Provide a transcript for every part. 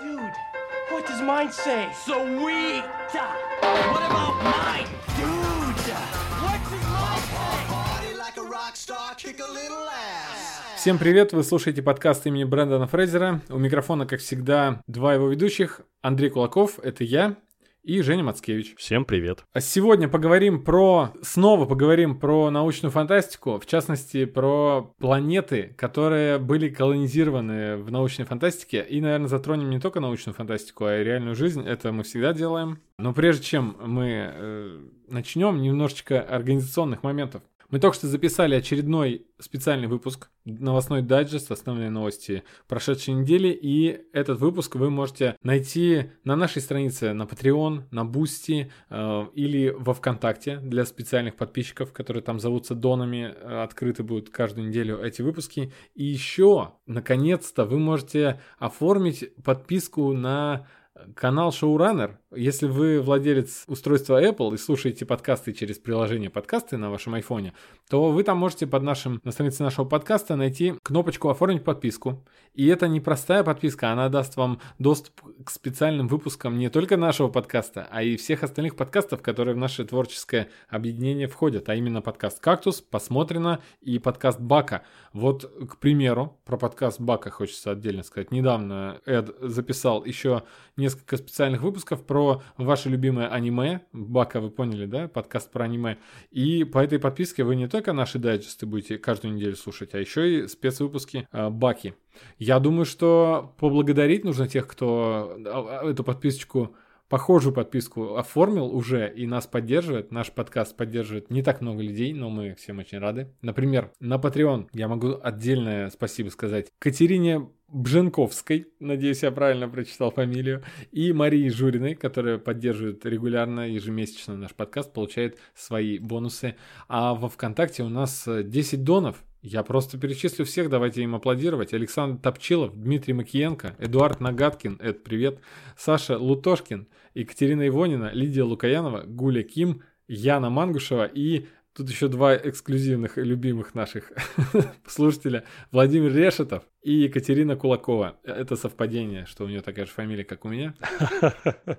Dude, what does mine say? Sweet! What about mine? Dude! What does mine say? Party like a rock star, kick a little ass. Всем привет, вы слушаете подкаст имени Брэндона Фрейзера. У микрофона, как всегда, два его ведущих. Андрей Кулаков, это я, и Женя Мацкевич. Всем привет. А сегодня поговорим про... Снова поговорим про научную фантастику, в частности, про планеты, которые были колонизированы в научной фантастике. И, наверное, затронем не только научную фантастику, а и реальную жизнь. Это мы всегда делаем. Но прежде чем мы э, начнем, немножечко организационных моментов. Мы только что записали очередной специальный выпуск, новостной дайджест, основные новости прошедшей недели, и этот выпуск вы можете найти на нашей странице на Patreon, на Boosty э, или во Вконтакте для специальных подписчиков, которые там зовутся донами, э, открыты будут каждую неделю эти выпуски. И еще, наконец-то, вы можете оформить подписку на канал Showrunner. Если вы владелец устройства Apple и слушаете подкасты через приложение подкасты на вашем айфоне, то вы там можете под нашим, на странице нашего подкаста найти кнопочку «Оформить подписку». И это не простая подписка, она даст вам доступ к специальным выпускам не только нашего подкаста, а и всех остальных подкастов, которые в наше творческое объединение входят, а именно подкаст «Кактус», «Посмотрено» и подкаст «Бака». Вот, к примеру, про подкаст «Бака» хочется отдельно сказать. Недавно Эд записал еще несколько специальных выпусков про ваше любимое аниме. Бака, вы поняли, да? Подкаст про аниме. И по этой подписке вы не только наши дайджесты будете каждую неделю слушать, а еще и спецвыпуски э, Баки. Я думаю, что поблагодарить нужно тех, кто а, эту подписочку похожую подписку оформил уже и нас поддерживает. Наш подкаст поддерживает не так много людей, но мы всем очень рады. Например, на Patreon я могу отдельное спасибо сказать Катерине Бженковской, надеюсь, я правильно прочитал фамилию, и Марии Журиной, которая поддерживает регулярно, ежемесячно наш подкаст, получает свои бонусы. А во ВКонтакте у нас 10 донов, я просто перечислю всех, давайте им аплодировать. Александр Топчилов, Дмитрий Макиенко, Эдуард Нагаткин, Эд, привет, Саша Лутошкин, Екатерина Ивонина, Лидия Лукаянова, Гуля Ким, Яна Мангушева и тут еще два эксклюзивных любимых наших слушателя. Владимир Решетов и Екатерина Кулакова. Это совпадение, что у нее такая же фамилия, как у меня.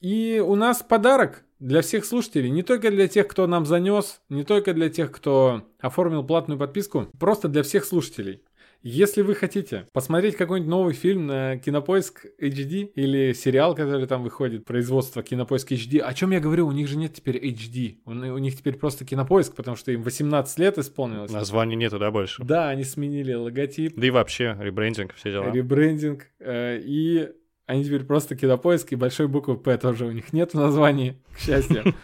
И у нас подарок для всех слушателей, не только для тех, кто нам занес, не только для тех, кто оформил платную подписку, просто для всех слушателей. Если вы хотите посмотреть какой-нибудь новый фильм на Кинопоиск HD или сериал, который там выходит, производство Кинопоиск HD, о чем я говорю, у них же нет теперь HD, у, у них теперь просто Кинопоиск, потому что им 18 лет исполнилось. Названия нету, да, больше? Да, они сменили логотип. Да и вообще, ребрендинг, все дела. Ребрендинг. Э, и они теперь просто кинопоиск, и большой буквы П тоже у них нет в названии, к счастью.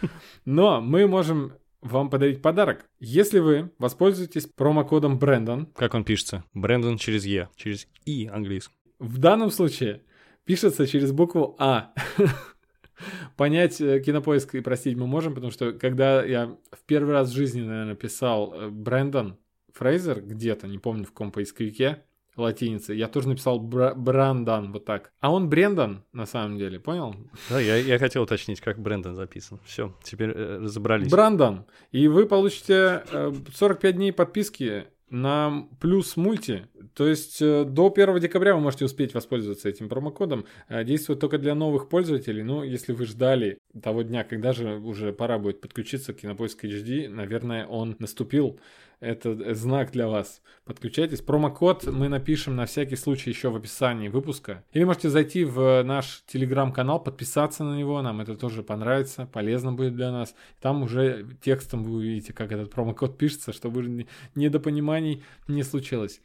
Но мы можем вам подарить подарок, если вы воспользуетесь промокодом Брэндон. Как он пишется? Брэндон через Е, через И английский. В данном случае пишется через букву А. Понять э, кинопоиск и простить мы можем, потому что когда я в первый раз в жизни, наверное, писал э, Брэндон Фрейзер где-то, не помню в каком поисковике, латиницы. Я тоже написал Бра- Брандан, вот так. А он Брендан, на самом деле, понял? Да, я, я хотел уточнить, как Брэндон записан. Все, теперь э, разобрались. Брандан. И вы получите э, 45 дней подписки на плюс мульти. То есть э, до 1 декабря вы можете успеть воспользоваться этим промокодом. Э, действует только для новых пользователей. Ну, если вы ждали того дня, когда же уже пора будет подключиться к Кинопоиск HD, наверное, он наступил. Это знак для вас. Подключайтесь. Промокод мы напишем на всякий случай еще в описании выпуска. Или можете зайти в наш телеграм-канал, подписаться на него. Нам это тоже понравится, полезно будет для нас. Там уже текстом вы увидите, как этот промокод пишется, чтобы недопониманий не случилось.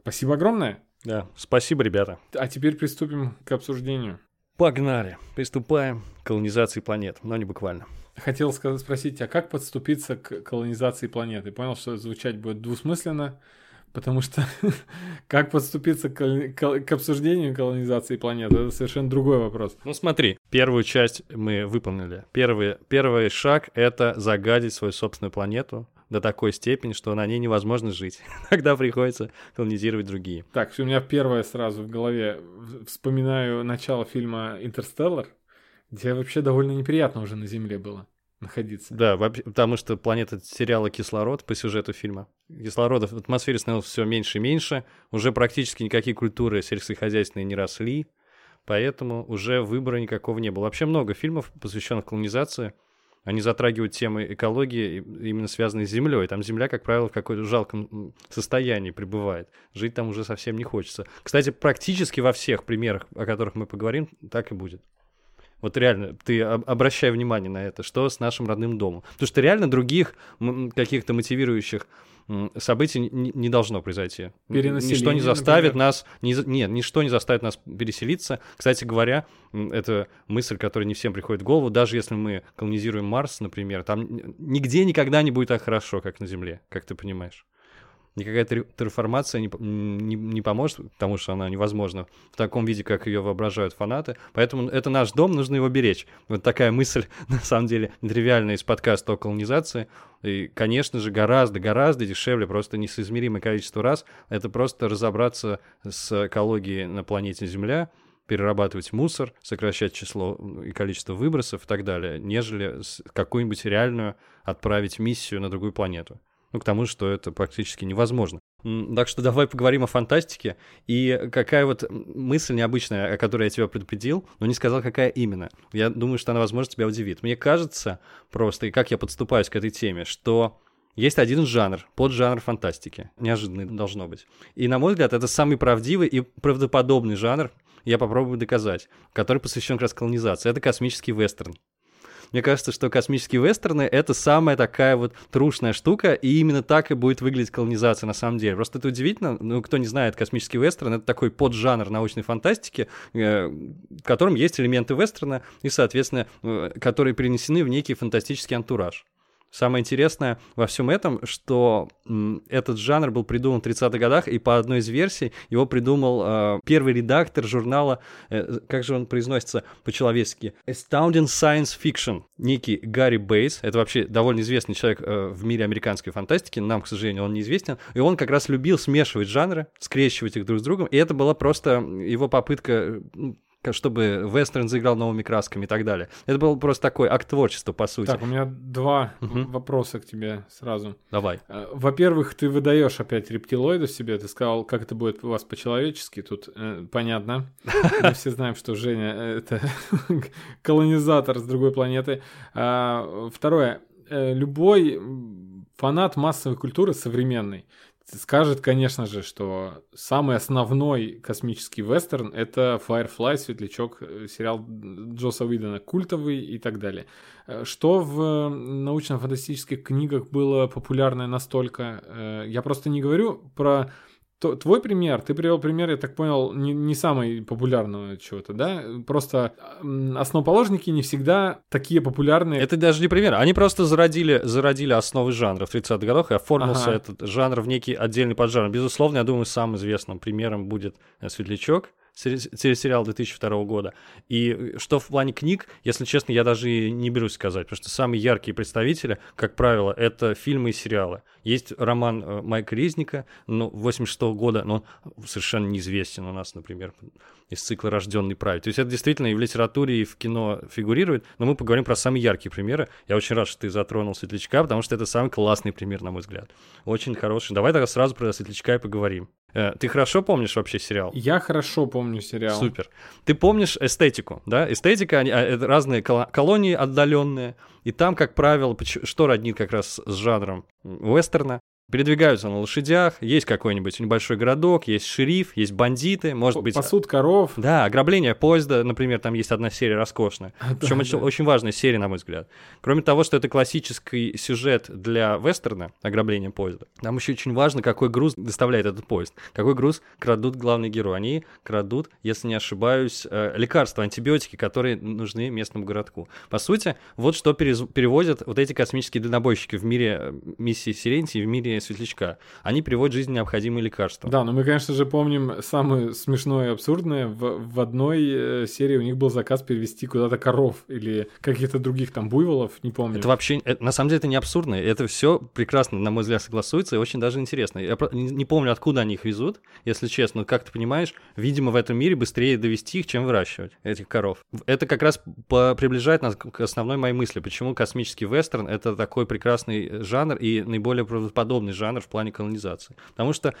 Спасибо огромное. Да, спасибо, ребята. А теперь приступим к обсуждению. Погнали. Приступаем к колонизации планет, но не буквально. Хотел сказать, спросить, а как подступиться к колонизации планеты? Понял, что звучать будет двусмысленно, потому что как подступиться к, к, к обсуждению колонизации планеты, это совершенно другой вопрос. Ну смотри, первую часть мы выполнили. Первый, первый шаг — это загадить свою собственную планету до такой степени, что на ней невозможно жить. Тогда приходится колонизировать другие. Так, у меня первое сразу в голове. Вспоминаю начало фильма «Интерстеллар», где вообще довольно неприятно уже на Земле было находиться. Да, потому что планета теряла кислород по сюжету фильма. Кислорода в атмосфере становилось все меньше и меньше. Уже практически никакие культуры сельскохозяйственные не росли. Поэтому уже выбора никакого не было. Вообще много фильмов, посвященных колонизации. Они затрагивают темы экологии, именно связанные с землей. Там земля, как правило, в какой-то жалком состоянии пребывает. Жить там уже совсем не хочется. Кстати, практически во всех примерах, о которых мы поговорим, так и будет. Вот реально, ты обращай внимание на это, что с нашим родным домом. Потому что реально других каких-то мотивирующих событий не, должно произойти. Ничто не заставит например. нас... Не, нет, ничто не заставит нас переселиться. Кстати говоря, это мысль, которая не всем приходит в голову. Даже если мы колонизируем Марс, например, там нигде никогда не будет так хорошо, как на Земле, как ты понимаешь никакая терраформация не, не, не поможет, потому что она невозможна в таком виде, как ее воображают фанаты. Поэтому это наш дом, нужно его беречь. Вот такая мысль, на самом деле, нетривиальная из подкаста о колонизации. И, конечно же, гораздо-гораздо дешевле, просто несоизмеримое количество раз, это просто разобраться с экологией на планете Земля, перерабатывать мусор, сокращать число и количество выбросов и так далее, нежели какую-нибудь реальную отправить миссию на другую планету ну, к тому, что это практически невозможно. Так что давай поговорим о фантастике. И какая вот мысль необычная, о которой я тебя предупредил, но не сказал, какая именно. Я думаю, что она, возможно, тебя удивит. Мне кажется просто, и как я подступаюсь к этой теме, что есть один жанр, поджанр фантастики. Неожиданный должно быть. И, на мой взгляд, это самый правдивый и правдоподобный жанр, я попробую доказать, который посвящен как раз колонизации. Это космический вестерн. Мне кажется, что космические вестерны — это самая такая вот трушная штука, и именно так и будет выглядеть колонизация на самом деле. Просто это удивительно, ну, кто не знает, космический вестерн — это такой поджанр научной фантастики, э, в котором есть элементы вестерна, и, соответственно, э, которые перенесены в некий фантастический антураж. Самое интересное во всем этом, что этот жанр был придуман в 30-х годах, и по одной из версий его придумал э, первый редактор журнала, э, как же он произносится по-человечески, Astounding Science Fiction, некий Гарри Бейс, это вообще довольно известный человек э, в мире американской фантастики, нам, к сожалению, он неизвестен, и он как раз любил смешивать жанры, скрещивать их друг с другом, и это была просто его попытка чтобы вестерн заиграл новыми красками и так далее. Это был просто такой акт творчества, по сути. Так, у меня два угу. вопроса к тебе сразу. Давай. Э, во-первых, ты выдаешь опять рептилоида себе, ты сказал, как это будет у вас по-человечески, тут э, понятно. Мы все знаем, что Женя — это колонизатор с другой планеты. А, второе, э, любой фанат массовой культуры современный скажет, конечно же, что самый основной космический вестерн — это Firefly, Светлячок, э, сериал Джоса Уидона, культовый и так далее. Э, что в научно-фантастических книгах было популярное настолько? Э, я просто не говорю про твой пример, ты привел пример, я так понял, не, не самый популярного чего-то, да? Просто основоположники не всегда такие популярные. Это даже не пример, они просто зародили, зародили основы жанра в 30-х годах, и оформился ага. этот жанр в некий отдельный поджанр. Безусловно, я думаю, самым известным примером будет э, «Светлячок», телесериал 2002 года. И что в плане книг, если честно, я даже и не берусь сказать, потому что самые яркие представители, как правило, это фильмы и сериалы. Есть роман э, Майка Резника, ну, 86 -го года, но он совершенно неизвестен у нас, например, из цикла «Рожденный править». То есть это действительно и в литературе, и в кино фигурирует, но мы поговорим про самые яркие примеры. Я очень рад, что ты затронул Светлячка, потому что это самый классный пример, на мой взгляд. Очень хороший. Давай тогда сразу про Светлячка и поговорим. Э, ты хорошо помнишь вообще сериал? Я хорошо помню сериал. Супер. Ты помнишь эстетику, да? Эстетика, они, а, это разные колонии отдаленные, и там, как правило, что роднит как раз с жанром вестерна? Передвигаются на лошадях, есть какой-нибудь небольшой городок, есть шериф, есть бандиты, может быть... Пасут коров. Да, ограбление поезда, например, там есть одна серия роскошная. Причем очень, очень важная серия, на мой взгляд. Кроме того, что это классический сюжет для вестерна, ограбление поезда, там еще очень важно, какой груз доставляет этот поезд. Какой груз крадут главные герои. Они крадут, если не ошибаюсь, э, лекарства, антибиотики, которые нужны местному городку. По сути, вот что переводят вот эти космические дальнобойщики в мире э, миссии Сиренти, в мире светлячка. Они приводят жизнь необходимые лекарства. Да, но мы, конечно же, помним самое смешное и абсурдное. В, в одной э, серии у них был заказ перевести куда-то коров или каких-то других там буйволов, не помню. Это вообще, это, на самом деле, это не абсурдно. Это все прекрасно, на мой взгляд, согласуется и очень даже интересно. Я не, не помню, откуда они их везут, если честно. Но, как ты понимаешь, видимо, в этом мире быстрее довести их, чем выращивать этих коров. Это как раз приближает нас к основной моей мысли, почему космический вестерн — это такой прекрасный жанр и наиболее правдоподобный подобный жанр в плане колонизации. Потому что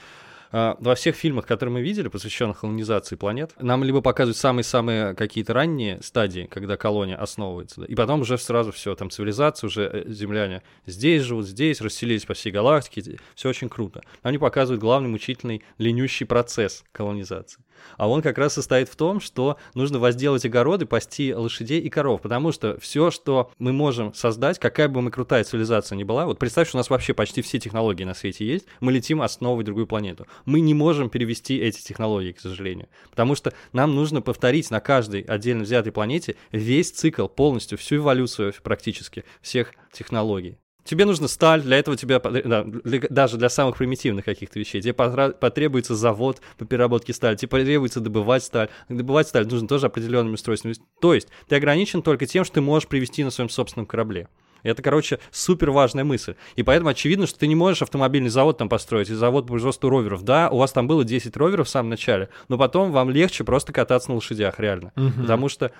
а, во всех фильмах, которые мы видели, посвященных колонизации планет, нам либо показывают самые-самые какие-то ранние стадии, когда колония основывается, да, и потом уже сразу все, там цивилизация, уже э, земляне здесь живут, здесь, расселились по всей галактике, все очень круто. Они показывают главный мучительный ленющий процесс колонизации. А он как раз состоит в том, что нужно возделать огороды, пасти лошадей и коров, потому что все, что мы можем создать, какая бы мы крутая цивилизация ни была, вот представь, что у нас вообще почти все технологии на свете есть, мы летим основывать другую планету. Мы не можем перевести эти технологии, к сожалению, потому что нам нужно повторить на каждой отдельно взятой планете весь цикл, полностью, всю эволюцию практически всех технологий. Тебе нужна сталь, для этого тебе, да, для, даже для самых примитивных каких-то вещей, тебе потребуется завод по переработке стали, тебе потребуется добывать сталь. Добывать сталь нужно тоже определенными устройствами. То есть ты ограничен только тем, что ты можешь привести на своем собственном корабле. Это, короче, супер важная мысль. И поэтому очевидно, что ты не можешь автомобильный завод там построить, и завод по производству роверов. Да, у вас там было 10 роверов в самом начале, но потом вам легче просто кататься на лошадях, реально. Угу. Потому что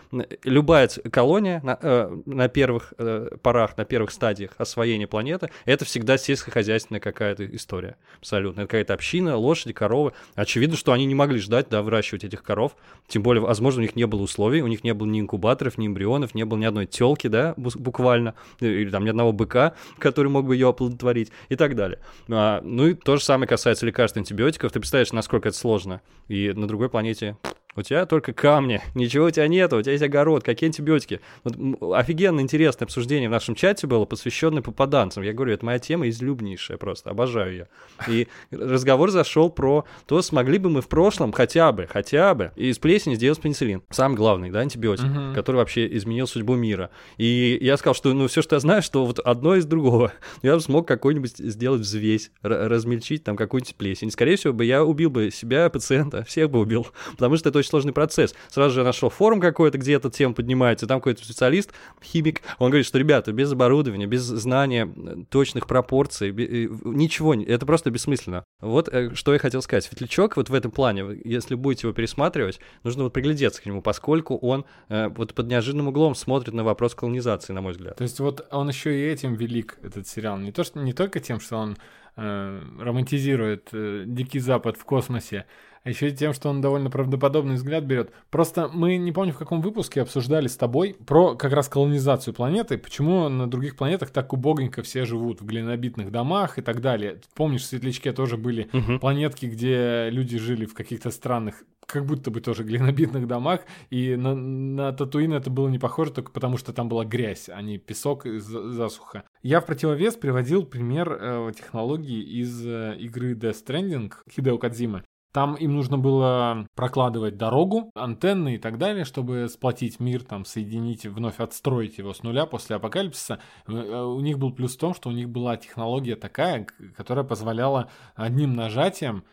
любая колония на, э, на первых э, порах, на первых стадиях освоения планеты, это всегда сельскохозяйственная какая-то история. Абсолютно. Это какая-то община, лошади, коровы. Очевидно, что они не могли ждать, да, выращивать этих коров. Тем более, возможно, у них не было условий, у них не было ни инкубаторов, ни эмбрионов, не было ни одной телки, да, буквально или там ни одного быка, который мог бы ее оплодотворить и так далее. А, ну и то же самое касается лекарств антибиотиков. Ты представляешь, насколько это сложно. И на другой планете у тебя только камни, ничего у тебя нет, у тебя есть огород, какие антибиотики. Вот офигенно интересное обсуждение в нашем чате было, посвященное попаданцам. Я говорю, это моя тема излюбнейшая просто, обожаю ее. И разговор зашел про то, смогли бы мы в прошлом хотя бы, хотя бы из плесени сделать пенициллин. Самый главный, да, антибиотик, uh-huh. который вообще изменил судьбу мира. И я сказал, что ну все, что я знаю, что вот одно из другого. Я смог какой-нибудь сделать взвесь, размельчить там какую-нибудь плесень. Скорее всего, бы я убил бы себя, пациента, всех бы убил, потому что это очень сложный процесс. Сразу же я нашел форум какой-то, где эта тема поднимается, там какой-то специалист, химик, он говорит, что, ребята, без оборудования, без знания э, точных пропорций, э, ничего, это просто бессмысленно. Вот э, что я хотел сказать. Светлячок вот в этом плане, если будете его пересматривать, нужно вот приглядеться к нему, поскольку он вот под неожиданным углом смотрит на вопрос колонизации, на мой взгляд. То есть вот он еще и этим велик, этот сериал. Не, то, что, не только тем, что он э, романтизирует э, Дикий Запад в космосе, а еще и тем, что он довольно правдоподобный взгляд берет. Просто мы не помню, в каком выпуске обсуждали с тобой про как раз колонизацию планеты, почему на других планетах так убогенько все живут в глинобитных домах и так далее. Помнишь, в Светлячке тоже были угу. планетки, где люди жили в каких-то странных как будто бы тоже глинобитных домах, и на, на Татуин это было не похоже только потому, что там была грязь, а не песок и засуха. Я в противовес приводил пример э, технологии из э, игры Death Stranding Хидео Кадзимы. Там им нужно было прокладывать дорогу, антенны и так далее, чтобы сплотить мир, там, соединить, вновь отстроить его с нуля после апокалипсиса. Э, э, у них был плюс в том, что у них была технология такая, которая позволяла одним нажатием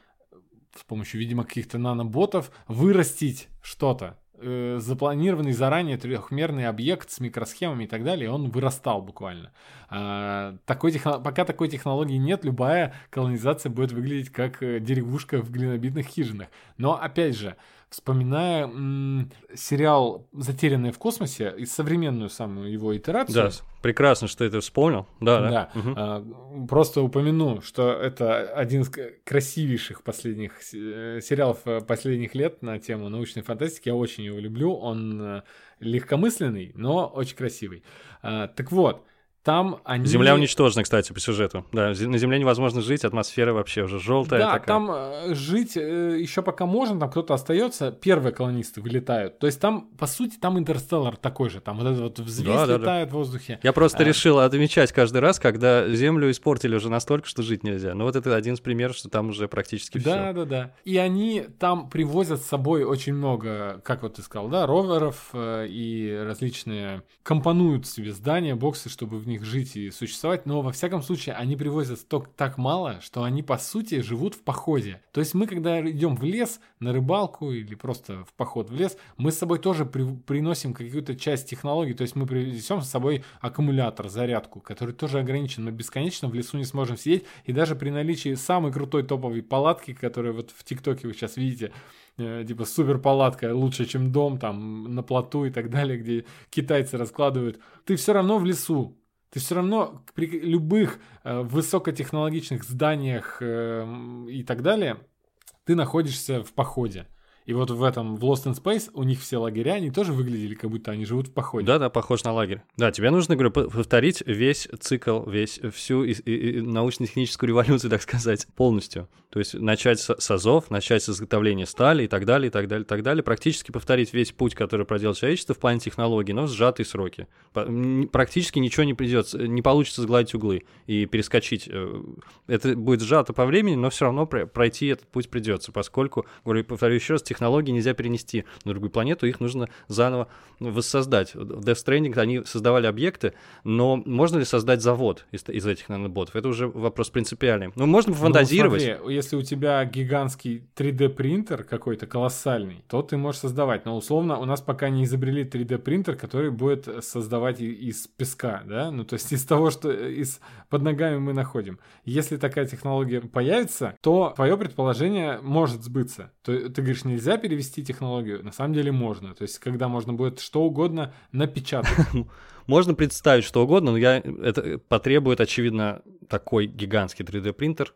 с помощью, видимо, каких-то наноботов вырастить что-то э, запланированный заранее трехмерный объект с микросхемами и так далее, он вырастал буквально. А, такой техно... Пока такой технологии нет, любая колонизация будет выглядеть как э, деревушка в глинобитных хижинах. Но опять же, вспоминая м- сериал «Затерянные в космосе» и современную самую его итерацию. Да, прекрасно, что ты это вспомнил. Да, да. да. Угу. А, просто упомяну, что это один из красивейших последних э, сериалов э, последних лет на тему научной фантастики. Я очень его люблю. Он э, легкомысленный, но очень красивый. А, так вот, там они... Земля уничтожена, кстати, по сюжету. Да, на Земле невозможно жить, атмосфера вообще уже желтая. Да, такая. там э, жить э, еще пока можно, там кто-то остается, первые колонисты вылетают. То есть там, по сути, там интерстеллар такой же, там вот этот вот взвесь да, летает да. в воздухе. Я просто а... решил отмечать каждый раз, когда Землю испортили уже настолько, что жить нельзя. Ну вот это один из примеров, что там уже практически все. Да, да, да. И они там привозят с собой очень много, как вот ты сказал, да, роверов э, и различные компонуют себе здания, боксы, чтобы в них них жить и существовать, но во всяком случае они привозят сток так мало, что они по сути живут в походе. То есть мы, когда идем в лес на рыбалку или просто в поход в лес, мы с собой тоже при, приносим какую-то часть технологий, то есть мы принесем с собой аккумулятор, зарядку, который тоже ограничен. Мы бесконечно в лесу не сможем сидеть, и даже при наличии самой крутой топовой палатки, которую вот в ТикТоке вы сейчас видите, э, типа супер палатка лучше, чем дом там на плоту и так далее, где китайцы раскладывают, ты все равно в лесу. Ты все равно при любых э, высокотехнологичных зданиях э, и так далее ты находишься в походе. И вот в этом, в Lost in Space, у них все лагеря, они тоже выглядели, как будто они живут в походе. Да, да, похож на лагерь. Да, тебе нужно, говорю, повторить весь цикл, весь, всю научно-техническую революцию, так сказать, полностью. То есть начать с, с азов, начать с изготовления стали и так далее, и так далее, и так далее. Практически повторить весь путь, который проделал человечество в плане технологий, но в сжатые сроки. Практически ничего не придется, не получится сгладить углы и перескочить. э, Это будет сжато по времени, но все равно про- пройти этот путь придется, поскольку, говорю, повторю еще раз, технологии нельзя перенести на другую планету, их нужно заново воссоздать. В Death Stranding они создавали объекты, но можно ли создать завод из, из этих наноботов? Это уже вопрос принципиальный. Ну, можно пофантазировать. Ну, смотри, если у тебя гигантский 3D принтер какой-то колоссальный, то ты можешь создавать. Но условно у нас пока не изобрели 3D принтер, который будет создавать из песка, да? Ну, то есть из того, что из под ногами мы находим. Если такая технология появится, то твое предположение может сбыться. То, ты говоришь, нельзя перевести технологию. На самом деле можно. То есть когда можно будет что угодно напечатать. Можно представить что угодно, но я, это потребует, очевидно, такой гигантский 3D-принтер,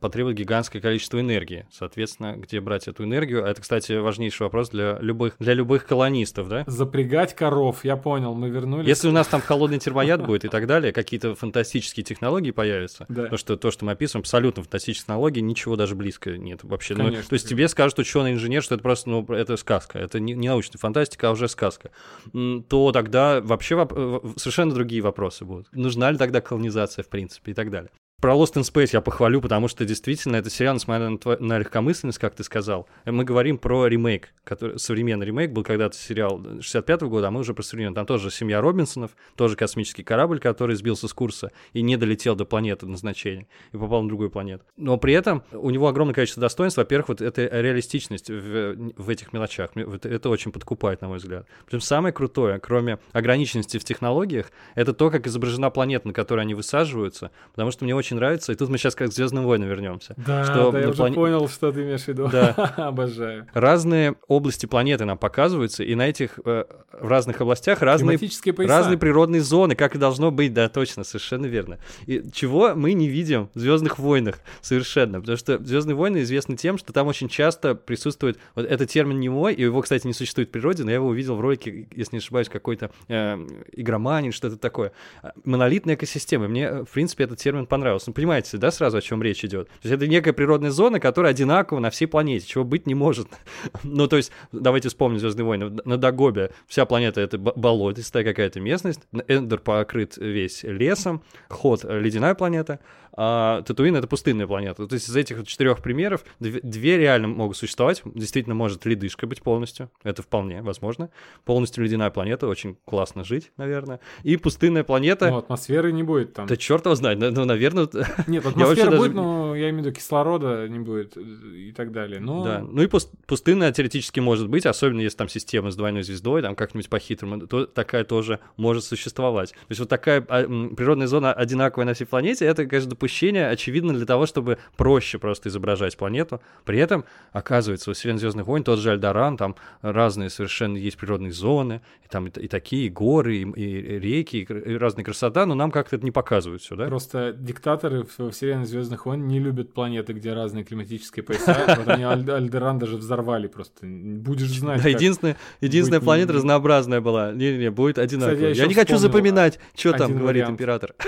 потребует гигантское количество энергии. Соответственно, где брать эту энергию? А Это, кстати, важнейший вопрос для любых, для любых колонистов, да? Запрягать коров, я понял, мы вернулись. Если у нас там холодный термояд будет и так далее, какие-то фантастические технологии появятся, Да. то, что, то, что мы описываем, абсолютно фантастические технологии, ничего даже близко нет вообще. Ну, Конечно. то есть тебе скажут ученый-инженер, что это просто, ну, это сказка, это не, не научная фантастика, а уже сказка. То тогда вообще воп- э, совершенно другие вопросы будут. Нужна ли тогда колонизация, в принципе, и так далее. Про Lost in Space я похвалю, потому что действительно это сериал, несмотря на, тво- на легкомысленность, как ты сказал, мы говорим про ремейк, который, современный ремейк, был когда-то сериал 65 года, а мы уже про современный. Там тоже семья Робинсонов, тоже космический корабль, который сбился с курса и не долетел до планеты назначения и попал на другую планету. Но при этом у него огромное количество достоинств. Во-первых, вот эта реалистичность в, в этих мелочах. Это очень подкупает, на мой взгляд. Причем самое крутое, кроме ограниченности в технологиях, это то, как изображена планета, на которой они высаживаются, потому что мне очень нравится, и тут мы сейчас как к Звездным войнам вернемся. Да, что да, я уже понял, что ты имеешь в виду. Да. Обожаю. Разные области планеты нам показываются, и на этих э, в разных областях разные. Разные природные зоны, как и должно быть, да, точно, совершенно верно. И чего мы не видим в Звездных войнах совершенно. Потому что Звездные войны известны тем, что там очень часто присутствует. Вот этот термин не мой, и его, кстати, не существует в природе, но я его увидел в ролике, если не ошибаюсь, какой-то э, игроманин, что-то такое. А, Монолитная экосистема. Мне, э, в принципе, этот термин понравился. Ну, понимаете, да, сразу о чем речь идет? То есть это некая природная зона, которая одинакова на всей планете, чего быть не может. ну, то есть, давайте вспомним Звездные войны. На Дагобе вся планета это болотистая какая-то местность, Эндер покрыт весь лесом, Ход ледяная планета, а Татуин это пустынная планета. То есть из этих четырех примеров две, реально могут существовать. Действительно может ледышка быть полностью, это вполне возможно. Полностью ледяная планета, очень классно жить, наверное. И пустынная планета. Ну, атмосферы не будет там. Да черт его знает, ну, наверное, Нет, атмосфера даже- будет, но я имею в виду кислорода не будет и так далее. Но Да, ну и пус- пустынная теоретически может быть, особенно если там система с двойной звездой, там как-нибудь по-хитрому, то такая тоже может существовать. То есть вот такая а, природная зона одинаковая на всей планете, это, конечно, допущение, очевидно, для того, чтобы проще просто изображать планету. При этом, оказывается, у Вселенной Звездных войн тот же Альдаран, там разные совершенно есть природные зоны, и там и, и такие горы, и, и реки, и, и разная красота, но нам как-то это не показывают все, да? Просто диктаторы во вселенной Звездных войн не любят планеты, где разные климатические пояса. Вот они Аль- Альдеран даже взорвали просто. Будешь знать. Да, единственная, единственная планета не- разнообразная была. Не-не-не, будет одинаково. я не хочу запоминать, что там говорит император.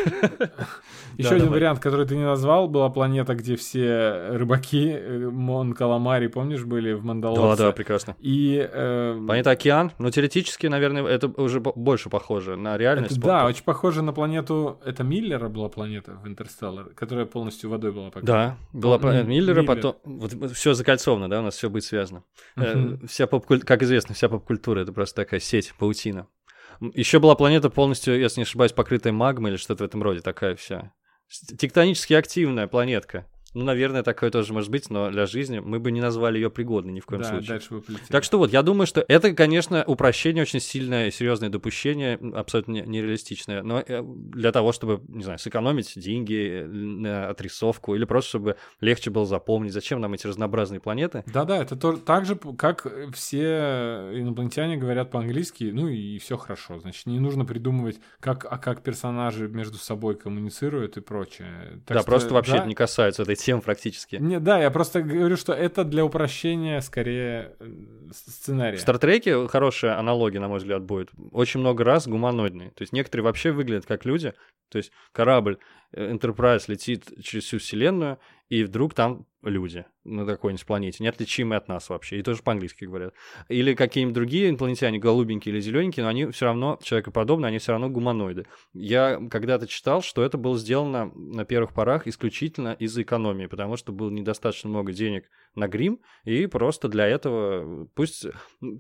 Еще один вариант, который ты не назвал, была планета, где все рыбаки, э, Мон Каламари, помнишь, были в Да, Мандалорце? да, прекрасно. И э, Планета Океан, но теоретически, наверное, это уже бо- больше похоже на реальность. это, да, очень похоже на планету. Это Миллера была планета в Интерстеллар, которая полностью водой была покрыта. Да, была Ну, планета Миллера, Миллер. потом... Вот, все закольцовано, да, у нас все будет связано. Э. Вся поп как известно, вся поп-культура — это просто такая сеть, паутина. Еще была планета полностью, если не ошибаюсь, покрытая магмой или что-то в этом роде, такая вся. Тектонически активная планетка. Ну, наверное, такое тоже может быть, но для жизни мы бы не назвали ее пригодной ни в коем Да, случае. дальше полетели. Так что вот, я думаю, что это, конечно, упрощение, очень сильное серьезное допущение, абсолютно не- нереалистичное, но э, для того, чтобы, не знаю, сэкономить деньги на отрисовку или просто чтобы легче было запомнить, зачем нам эти разнообразные планеты. Да-да, это то, так же, как все инопланетяне говорят по-английски, ну и все хорошо. Значит, не нужно придумывать, как, а как персонажи между собой коммуницируют и прочее. Так да, что, просто вообще да, это не касается этой темы. Всем практически. Не, да, я просто говорю, что это для упрощения скорее э, сценария. В Стартреке хорошая аналогия, на мой взгляд, будет. Очень много раз гуманоидные. То есть некоторые вообще выглядят как люди. То есть корабль э, Enterprise летит через всю вселенную, и вдруг там люди на какой-нибудь планете, неотличимые от нас вообще, и тоже по-английски говорят. Или какие-нибудь другие инопланетяне, голубенькие или зелененькие, но они все равно человекоподобные, они все равно гуманоиды. Я когда-то читал, что это было сделано на первых порах исключительно из-за экономии, потому что было недостаточно много денег на грим, и просто для этого пусть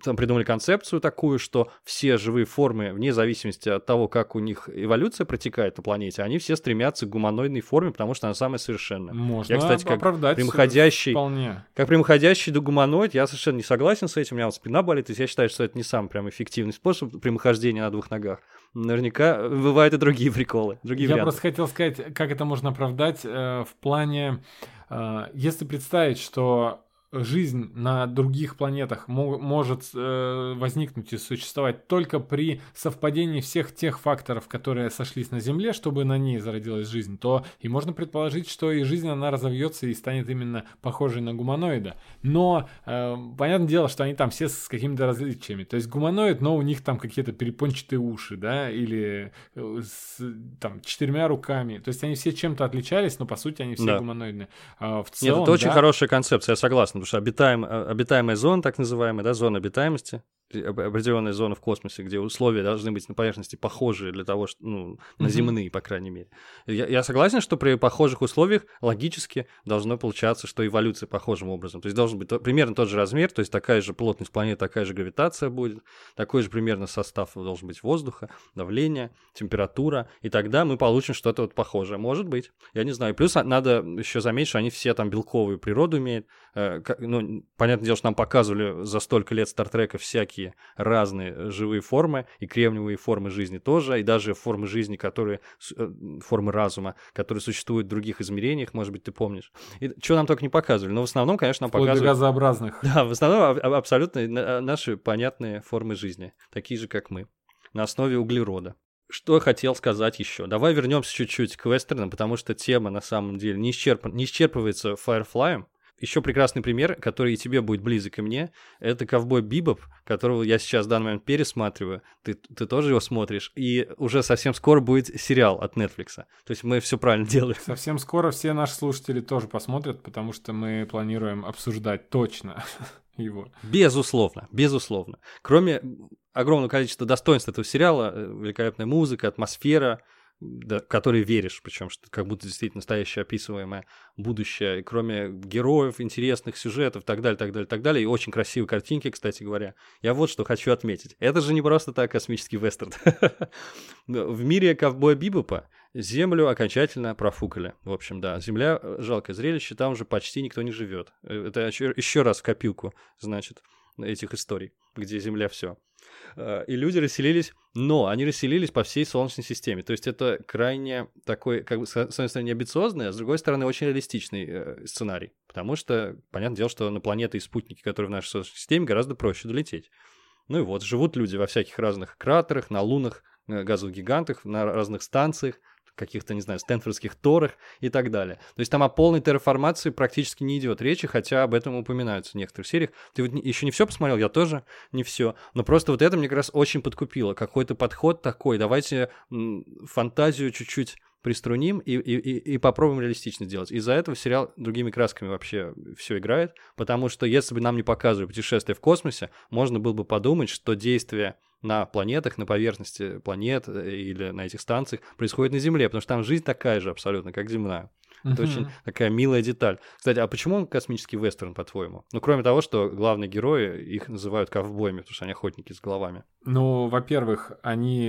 там придумали концепцию такую, что все живые формы, вне зависимости от того, как у них эволюция протекает на планете, они все стремятся к гуманоидной форме, потому что она самая совершенная. Можно Я, кстати, как прямоходящий- вполне. Как прямоходящий до гуманоид, я совершенно не согласен с этим, у меня вот спина болит, есть я считаю, что это не самый прям эффективный способ прямохождения на двух ногах. Наверняка бывают и другие приколы, другие Я варианты. просто хотел сказать, как это можно оправдать э, в плане, э, если представить, что жизнь на других планетах мо- может э, возникнуть и существовать только при совпадении всех тех факторов, которые сошлись на Земле, чтобы на ней зародилась жизнь, то и можно предположить, что и жизнь она разовьется и станет именно похожей на гуманоида. Но э, понятное дело, что они там все с какими-то различиями. То есть гуманоид, но у них там какие-то перепончатые уши, да, или э, с там четырьмя руками. То есть они все чем-то отличались, но по сути они все Да. гуманоидные. А в Нет, целом, это очень да, хорошая концепция, я согласен, потому что обитаем, э, обитаемая зона, так называемая, да, зона обитаемости, определенная зона в космосе, где условия должны быть на поверхности похожие для того, что, ну, на земные, по крайней мере. Я, я согласен, что при похожих условиях логически должно получаться, что эволюция похожим образом. То есть должен быть то- примерно тот же размер, то есть такая же плотность планеты, такая же гравитация будет, такой же примерно состав должен быть воздуха, давление, температура, и тогда мы получим что-то вот похожее. Может быть. Я не знаю. Плюс а, надо еще заметить, что они все там белковую природу имеют. Э, Ну, понятное дело, что нам показывали за столько лет Стартрека всякие разные э, живые формы, и кремниевые формы жизни тоже, и даже формы жизни, которые, э, формы разума, которые существуют в других измерениях, может быть, ты помнишь. И что нам только не показывали. Но в основном, конечно, нам вплоть до показывают... газообразных. Да, в основном аб- аб- абсолютно на- наши понятные формы жизни, такие же, как мы, на основе углерода. Что я хотел сказать еще? Давай вернемся чуть-чуть к вестернам, потому что тема на самом деле не, исчерпан- не исчерпывается Firefly. Еще прекрасный пример, который и тебе будет близок, и мне, это ковбой Бибоп, которого я сейчас в данный момент пересматриваю. Ты, ты тоже его смотришь. И уже совсем скоро будет сериал от Netflix. То есть мы все правильно делаем. Совсем скоро все наши слушатели тоже посмотрят, потому что мы планируем обсуждать точно его. Безусловно, безусловно. Кроме огромного количества достоинств этого сериала, э, великолепная музыка, атмосфера, да, которой веришь, причем что как будто действительно настоящее описываемое будущее, и кроме героев, интересных сюжетов, так далее, так далее, так далее, и очень красивые картинки, кстати говоря. Я вот что хочу отметить. Это же не просто так космический вестерн. В мире ковбоя Бибопа Землю окончательно профукали. В общем, да, Земля э, жалкое зрелище, там уже почти никто не живет. Это еще, еще раз в копилку, значит, этих историй, где Земля все. И люди расселились, но они расселились по всей Солнечной системе. То есть это крайне такой, как бы, с одной стороны, амбициозный, а с другой стороны, очень реалистичный э, сценарий. Потому что, понятное дело, что на планеты и спутники, которые в нашей Солнечной системе, гораздо проще долететь. Ну и вот, живут люди во всяких разных кратерах, на лунах, э, газовых гигантах, на разных станциях, каких-то, не знаю, стэнфордских торах и так далее. То есть там о полной терраформации практически не идет речи, хотя об этом упоминаются в некоторых сериях. Ты вот еще не все посмотрел, я тоже не все. Но просто вот это мне как раз очень подкупило. Какой-то подход такой. Давайте фантазию чуть-чуть приструним и, и, и попробуем реалистично сделать. Из-за этого сериал другими красками вообще все играет, потому что если бы нам не показывали путешествие в космосе, можно было бы подумать, что действие на планетах, на поверхности планет э, или на этих станциях происходит на Земле, потому что там жизнь такая же абсолютно, как земная. Это Мгм. очень такая милая деталь. Кстати, а почему он космический вестерн, по-твоему? Ну, кроме того, что главные герои, их называют ковбоями, потому что они охотники с головами. Ну, во-первых, они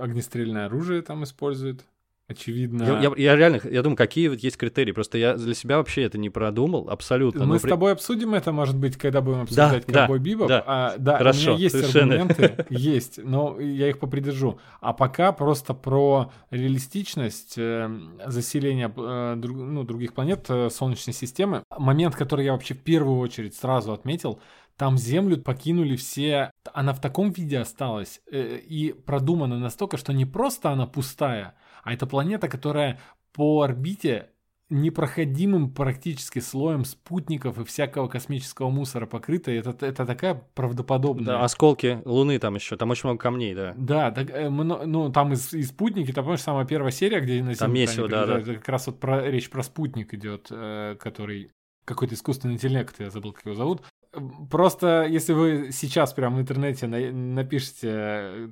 огнестрельное оружие там используют. Очевидно. Я, я- я реально, я думаю, какие вот есть критерии. Просто я для себя вообще это не продумал абсолютно. Мы Ну, с при- тобой обсудим это, может быть, когда будем обсуждать да, Ковбой Бибоп. да. А, да, Хорошо, у меня есть совершенно. аргументы, есть, но я их попридержу. А пока просто про реалистичность э, заселения э, друг- ну, других планет э, Солнечной системы. Момент, который я вообще в первую очередь сразу отметил, там Землю покинули все, она в таком виде осталась э, и продумана настолько, что не просто она пустая, а это планета, которая по орбите непроходимым практически слоем спутников и всякого космического мусора покрыто. Это, это такая правдоподобная. Да, осколки Луны там еще, там очень много камней, да. Да, так, э, ну там и, с- и спутники, там, помнишь, самая первая серия, где на Там Землю месиво, да, прилетают, да. это как раз вот про, речь про спутник идет, э, который какой-то искусственный интеллект, я забыл, как его зовут. Просто если вы сейчас прямо в интернете на- напишите э,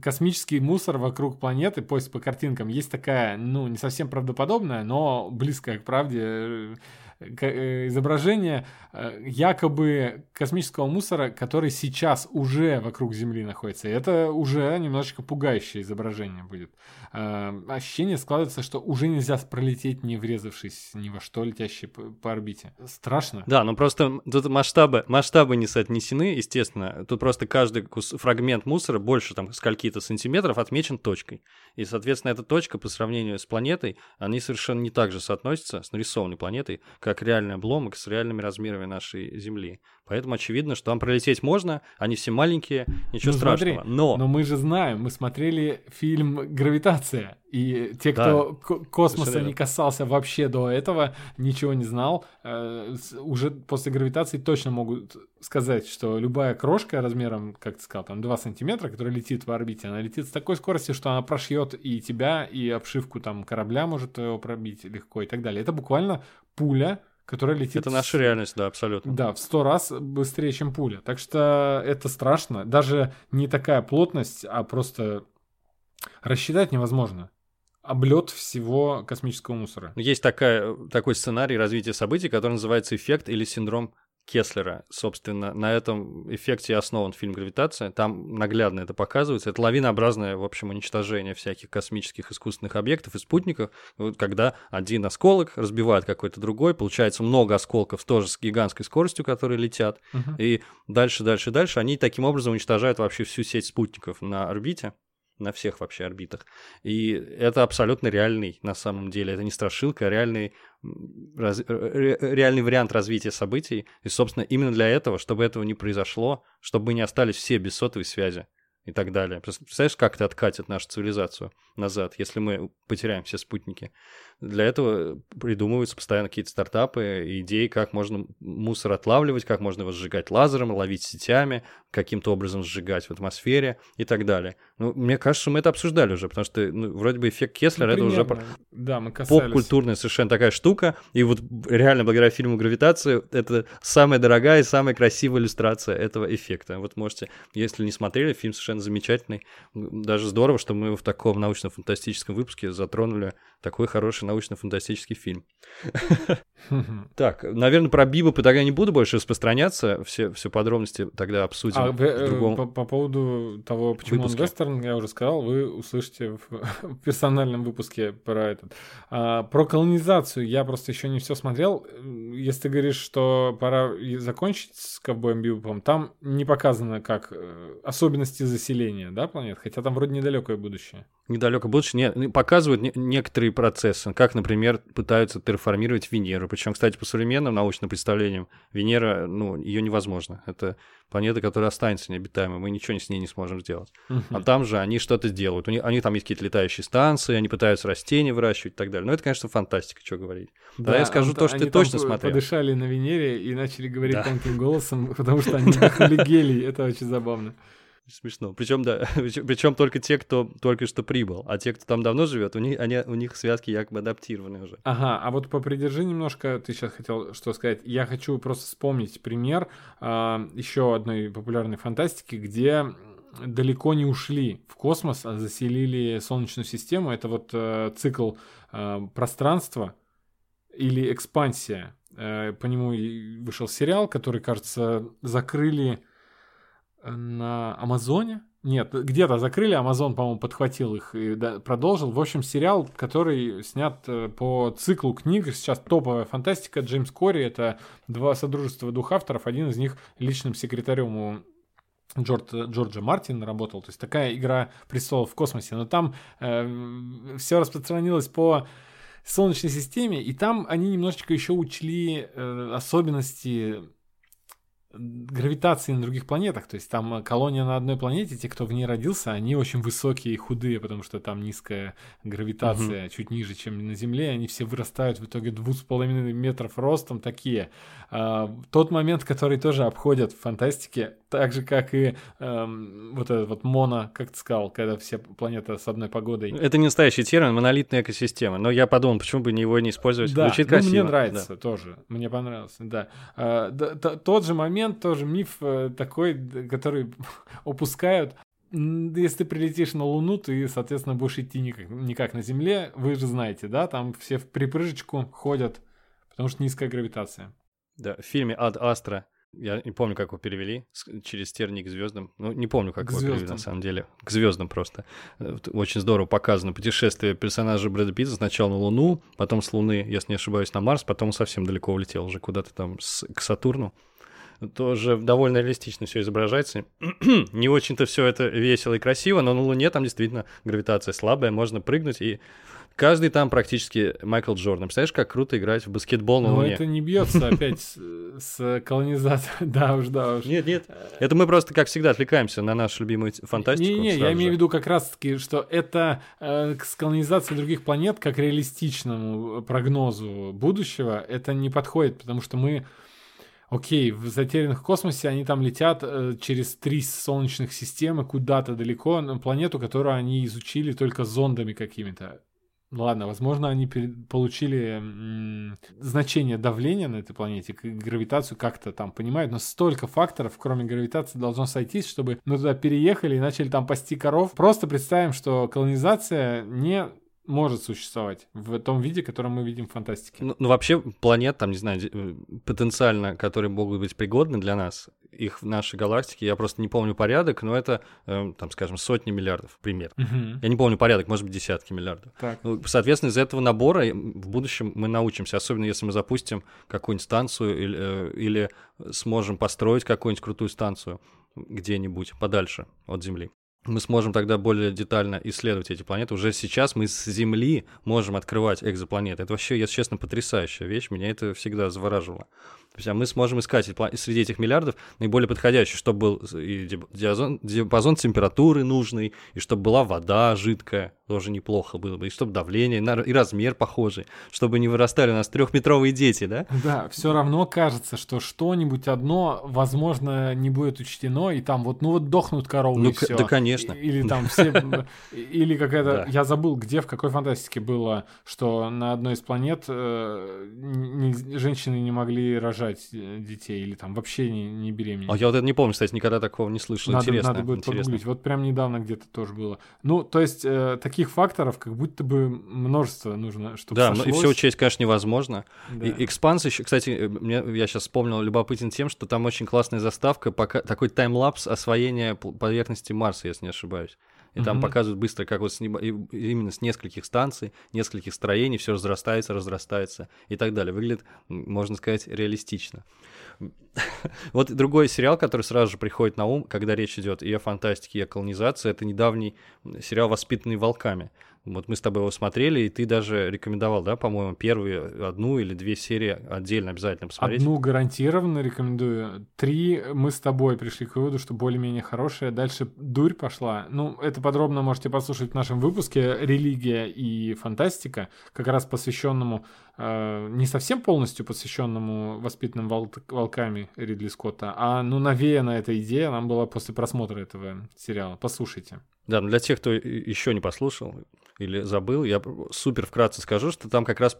космический мусор вокруг планеты, поиск по картинкам, есть такая, ну, не совсем правдоподобная, но близкая к правде э, изображение э, якобы космического мусора, который сейчас уже вокруг Земли находится. И это уже немножечко пугающее изображение будет. Э, Ощущение складывается, что уже нельзя пролететь, не врезавшись ни во что, летящее по, орбите. Страшно. Да, ну просто тут масштабы, масштабы не соотнесены, естественно. Тут просто каждый кус- фрагмент мусора больше там скольки-то сантиметров отмечен точкой. И, соответственно, эта точка по сравнению с планетой, они совершенно не так же соотносятся с нарисованной планетой, как реальный обломок с реальными размерами нашей Земли. Поэтому очевидно, что там пролететь можно, они все маленькие, ничего Ну, страшного. смотри, Но, Но мы же знаем, мы смотрели фильм «Гравитация», и те, Да. кто ко- космоса не касался вообще до этого, ничего не знал, э, уже после гравитации точно могут сказать, что любая крошка размером, как ты сказал, там 2 сантиметра, которая летит в орбите, она летит с такой скоростью, что она прошьет и тебя, и обшивку там корабля может его пробить легко и так далее. Это буквально пуля, которая летит... это наша реальность, да, абсолютно. да, в сто раз быстрее, чем пуля. Так что это страшно. Даже не такая плотность, а просто рассчитать невозможно. Облет всего космического мусора. Есть такая, такой сценарий развития событий, который называется эффект или синдром Кеслера. Собственно, на этом эффекте основан фильм «Гравитация». Там наглядно это показывается. Это лавинообразное, в общем, уничтожение всяких космических искусственных объектов и спутников, вот когда один осколок разбивает какой-то другой, получается много осколков тоже с гигантской скоростью, которые летят, Мгм. и дальше, дальше, дальше они таким образом уничтожают вообще всю сеть спутников на орбите, на всех вообще орбитах. И это абсолютно реальный на самом деле. Это не страшилка, а реальный, раз- э, ре- реальный вариант развития событий. И, собственно, именно для этого, чтобы этого не произошло, чтобы не остались все без сотовой связи и так далее. Представляешь, как это откатит нашу цивилизацию назад, если мы потеряем все спутники? Для этого придумываются постоянно какие-то стартапы, идеи, как можно мусор отлавливать, как можно его сжигать лазером, ловить сетями, каким-то образом сжигать в атмосфере и так далее. Ну, мне кажется, мы это обсуждали уже, потому что ну, вроде бы эффект Кеслера это уже. Да, мы касались. поп-культурная совершенно такая штука. И вот реально благодаря фильму «Гравитация» это самая дорогая и самая красивая иллюстрация этого эффекта. Вот можете, если не смотрели, фильм совершенно замечательный. Даже здорово, что мы в таком научно-фантастическом выпуске затронули такой хороший научно-фантастический фильм. Так, наверное, про Бибопа тогда не буду больше распространяться. Все, все подробности тогда обсудим А в э, другом. по, по поводу того, почему выпуске. он вестерн, я уже сказал, вы услышите в, в персональном выпуске про этот. А, про колонизацию я просто еще не все смотрел. Если ты говоришь, что пора закончить с ковбоем Бибопом, там не показано как э, особенности заселения, да, планет, хотя там вроде недалекое будущее. Недалеко будущее не, показывают не- некоторые процессы, как, например, пытаются терраформировать Венеру. Причем, кстати, по современным научным представлениям, Венера, ну, ее невозможно. Это планета, которая останется необитаемой, мы ничего с ней не сможем сделать. А там же они что-то делают. У них, они там есть какие-то летающие станции, они пытаются растения выращивать и так далее. Но это, конечно, фантастика, что говорить. Тогда я скажу он- то, что ты точно смотрел. подышали на Венере и начали говорить Да. тонким голосом, потому что они вдохнули гелий. Это очень забавно. Смешно. Причем, да, причем только те, кто только что прибыл, а те, кто там давно живет, у них, они, у них связки якобы адаптированы уже. Ага, а вот попридержи немножко, ты сейчас хотел что сказать. Я хочу просто вспомнить пример а, еще одной популярной фантастики, где далеко не ушли в космос, а заселили Солнечную систему. Это вот э, цикл э, пространства или экспансия. Э, по нему вышел сериал, который, кажется, закрыли на Амазоне. Нет, где-то закрыли, Амазон, по-моему, подхватил их и продолжил. В общем, сериал, который снят э, по циклу книг, сейчас топовая фантастика, Джеймс Кори, это два содружества двух авторов, один из них личным секретарем у Джорд, Джорджа Мартина работал, то есть такая игра престолов в космосе, но там все распространилось по Солнечной системе, и там они немножечко еще учли э, особенности гравитации на других планетах. То есть там колония на одной планете, те, кто в ней родился, они очень высокие и худые, потому что там низкая гравитация, чуть ниже, чем на Земле. Они все вырастают в итоге двух с половиной метров ростом такие. А, тот момент, который тоже обходят в фантастике, так же, как и эм, вот этот вот моно, как ты сказал, когда все планеты с одной погодой. Это не настоящий термин, монолитная экосистема. Но я подумал, почему бы его не использовать. Да, Звучит ну, красиво. мне нравится Да. тоже, мне понравился, да. А, да, Тот же момент, тоже миф э, такой, который упускают. М, Если ты прилетишь на Луну, ты, соответственно, будешь идти никак, никак на Земле. Вы же знаете, да? Там все в припрыжечку ходят, потому что низкая гравитация. Да, в фильме «Ад Астра» Я не помню, как его перевели. Через терник к звездам. Ну, не помню, как К его перевели звездам. на самом деле. К звездам просто. Э, Очень здорово показано путешествие персонажа Брэда Питта сначала на Луну, потом с Луны, если не ошибаюсь, на Марс, потом совсем далеко улетел уже куда-то там с- к Сатурну. Тоже довольно реалистично все изображается. не очень-то все это весело и красиво, но на Луне там действительно гравитация слабая, можно прыгнуть и Каждый там практически Майкл Джордан. Представляешь, как круто играть в баскетбол на Но Луне? это не бьется опять с, колонизацией. Да уж, да уж. Нет, нет. Это мы просто, как всегда, отвлекаемся на нашу любимую фантастику. Не-не, я имею в виду как раз-таки, что это э, с колонизацией других планет, как реалистичному прогнозу будущего, это не подходит, потому что мы... Окей, в затерянных космосе они там летят э, через три солнечных системы куда-то далеко на планету, которую они изучили только зондами какими-то. Ну Ладно, возможно, они получили м, значение давления на этой планете, гравитацию как-то там понимают, но столько факторов, кроме гравитации, должно сойтись, чтобы мы туда переехали и начали там пасти коров. Просто представим, что колонизация не может существовать в том виде, который мы видим в фантастике. Ну, ну, вообще, планет, там, не знаю, э, потенциально, которые могут быть пригодны для нас, их в нашей галактике, я просто не помню порядок, но это, э, там, скажем, сотни миллиардов, пример. Мгм. Я не помню порядок, может быть, десятки миллиардов. Так. Ну, соответственно, из этого набора в будущем мы научимся, особенно если мы запустим какую-нибудь станцию или, э, или сможем построить какую-нибудь крутую станцию где-нибудь подальше от Земли. Мы сможем тогда более детально исследовать эти планеты. Уже сейчас мы с Земли можем открывать экзопланеты. Это вообще, если честно, потрясающая вещь. Меня это всегда завораживало. То есть, а мы сможем искать среди этих миллиардов наиболее подходящий, чтобы был и диап- диазон- диапазон температуры нужный, и чтобы была вода жидкая, тоже неплохо было бы, и чтобы давление, и размер похожий, чтобы не вырастали у нас трехметровые дети, да? Да, все равно кажется, что что-нибудь одно, возможно, не будет учтено, и там вот, ну вот дохнут коровы, Ну, и всё. да, конечно. И- Или там все... Или какая-то... Я забыл, где, в какой фантастике было, что на одной из планет э, женщины не могли рожать э, детей, или там вообще не, не беременеть. А я вот это не помню, кстати, никогда такого не слышал. Интересно, надо будет погуглить. Вот прям недавно где-то тоже было. Ну, то есть э, таких факторов как будто бы множество нужно, чтобы Да, ну и все учесть, конечно, невозможно. Экспанс еще, кстати, я сейчас вспомнил, любопытен тем, что там очень классная заставка, пока, такой таймлапс освоения поверхности Марса, если не ошибаюсь. И там Мгм. показывают быстро, как вот с и- именно с нескольких станций, нескольких строений все разрастается, разрастается и так далее. Выглядит, можно сказать, реалистично. Вот другой сериал, который сразу же приходит на ум, когда речь идет и о фантастике, и о колонизации, это недавний сериал «Воспитанный волками». Вот мы с тобой его смотрели, и ты даже рекомендовал, да, по-моему, первые одну или две серии отдельно обязательно посмотреть. Одну гарантированно рекомендую. Три мы с тобой пришли к выводу, что более-менее хорошая. Дальше дурь пошла. Ну, это подробно можете послушать в нашем выпуске «Религия и фантастика», как раз посвященному, не совсем полностью посвященному воспитанным вол- волками Ридли Скотта, а, ну, навеяна эта идея нам была после просмотра этого сериала. Послушайте. Да, но для тех, кто еще не послушал или забыл, я супер вкратце скажу, что там как раз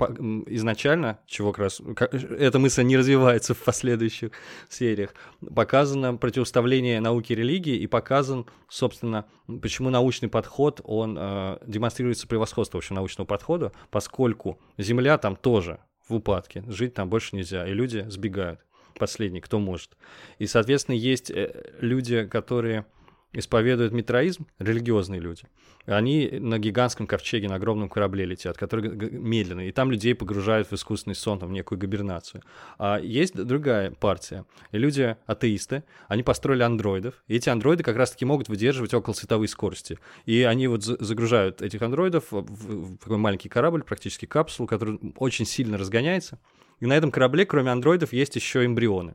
изначально, чего как раз ка- эта мысль не развивается в последующих сериях, показано противоставление науки и религии и показан, собственно, почему научный подход, он э, демонстрируется превосходство вообще научного подхода, поскольку Земля там тоже в упадке, жить там больше нельзя, и люди сбегают, последний, кто может. И, соответственно, есть э, люди, которые исповедуют митроизм, религиозные люди. Они на гигантском ковчеге, на огромном корабле летят, который медленно, и там людей погружают в искусственный сон, там, в некую гибернацию. А есть другая партия. Люди атеисты, они построили андроидов, и эти андроиды как раз-таки могут выдерживать около световой скорости. И они вот за- загружают этих андроидов в такой маленький корабль, практически капсулу, который очень сильно разгоняется. И на этом корабле, кроме андроидов, есть еще эмбрионы.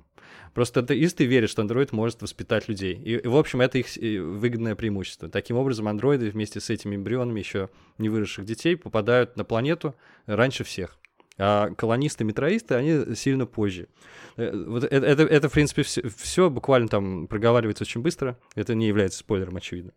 Просто атеисты верят, что андроид может воспитать людей. И, и, в общем, это их выгодное преимущество. Таким образом, андроиды вместе с этими эмбрионами еще не выросших детей попадают на планету раньше всех. А колонисты-метроисты, они сильно позже. Э, вот это, это, это в принципе, все, все буквально там проговаривается очень быстро. Это не является спойлером, очевидно.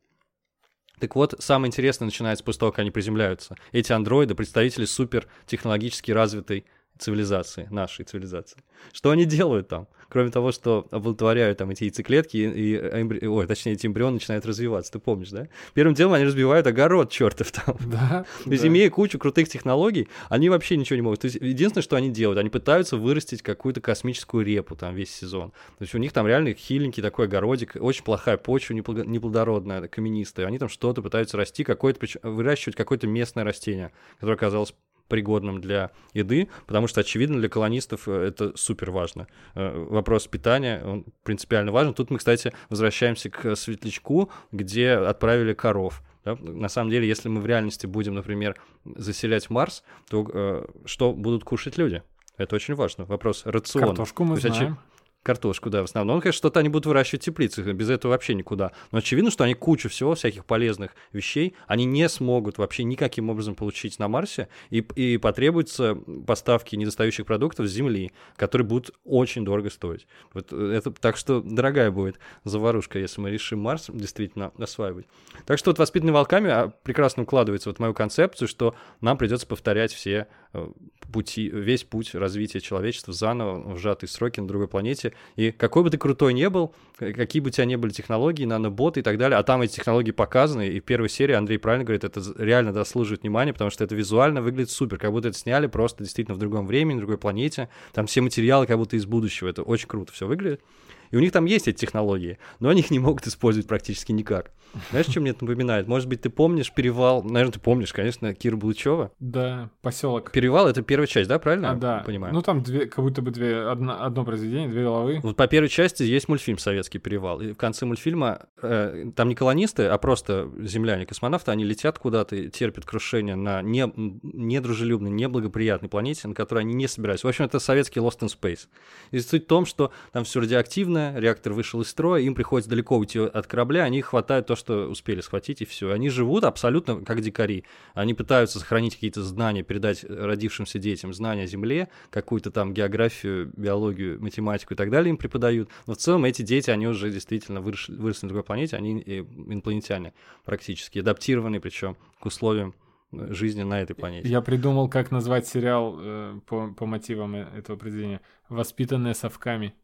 Так вот, самое интересное начинается после того, как они приземляются. Эти андроиды, представители супер технологически развитой цивилизации, нашей цивилизации. Что они делают там? Кроме того, что оплодотворяют там эти яйцеклетки, и, эмбри... ой, точнее, эти эмбрионы начинают развиваться, ты помнишь, да? Первым делом они разбивают огород чертов там. Да. То есть, имея кучу крутых технологий, они вообще ничего не могут. То есть, единственное, что они делают, они пытаются вырастить какую-то космическую репу там весь сезон. То есть, у них там реально хиленький такой огородик, очень плохая почва, неплодородная, каменистая. Они там что-то пытаются расти, какое-то, выращивать какое-то местное растение, которое оказалось пригодным для еды, потому что, очевидно, для колонистов э, это супер важно. Э, вопрос питания, он принципиально важен. Тут мы, кстати, возвращаемся к светлячку, где отправили коров. Да? На самом деле, если мы в реальности будем, например, заселять Марс, то э, что будут кушать люди? Это очень важно. Вопрос рациона. Картошку мы знаем. Картошку, да, в основном. Конечно, что-то они будут выращивать в теплицах, без этого вообще никуда. Но очевидно, что они кучу всего, всяких полезных вещей, они не смогут вообще никаким образом получить на Марсе, и, и потребуются поставки недостающих продуктов с Земли, которые будут очень дорого стоить. Вот это, так что дорогая будет заварушка, если мы решим Марс действительно осваивать. Так что вот «Воспитанные волками» а, прекрасно укладывается вот в мою концепцию, что нам придется повторять все Э, пути, весь путь развития человечества заново в сжатые сроки на другой планете. И какой бы ты крутой не был, какие бы у тебя не были технологии, наноботы и так далее, а там эти технологии показаны, и в первой серии Андрей правильно говорит, это реально заслуживает внимания, потому что это визуально выглядит супер, как будто это сняли просто действительно в другом времени, на другой планете, там все материалы как будто из будущего, это очень круто все выглядит. И у них там есть эти технологии, но они их не могут использовать практически никак. Знаешь, что мне это напоминает? Может быть, ты помнишь перевал, наверное, ты помнишь, конечно, Кира Булычева. Да, поселок. Перевал это первая часть, да, правильно? А, да. Понимаю. Ну, там две, как будто бы две, одно, одно произведение, две головы. Вот по первой части есть мультфильм «Советский перевал». И в конце мультфильма э, там не колонисты, а просто земляне, космонавты, они летят куда-то и терпят крушение на не, недружелюбной, неблагоприятной планете, на которой они не собираются. В общем, это советский Lost in Space. И суть в том, что там все радиоактивно, активная, реактор вышел из строя, им приходится далеко уйти от корабля, они хватают то, что успели схватить, и все. Они живут абсолютно как дикари. Они пытаются сохранить какие-то знания, передать родившимся детям знания о Земле, какую-то там географию, биологию, математику и так далее им преподают. Но в целом эти дети, они уже действительно выросли, выросли на другой планете, они инопланетяне практически, адаптированы причем к условиям жизни на этой планете. Я придумал, как назвать сериал э, по, по мотивам э, этого произведения. «Воспитанные совками».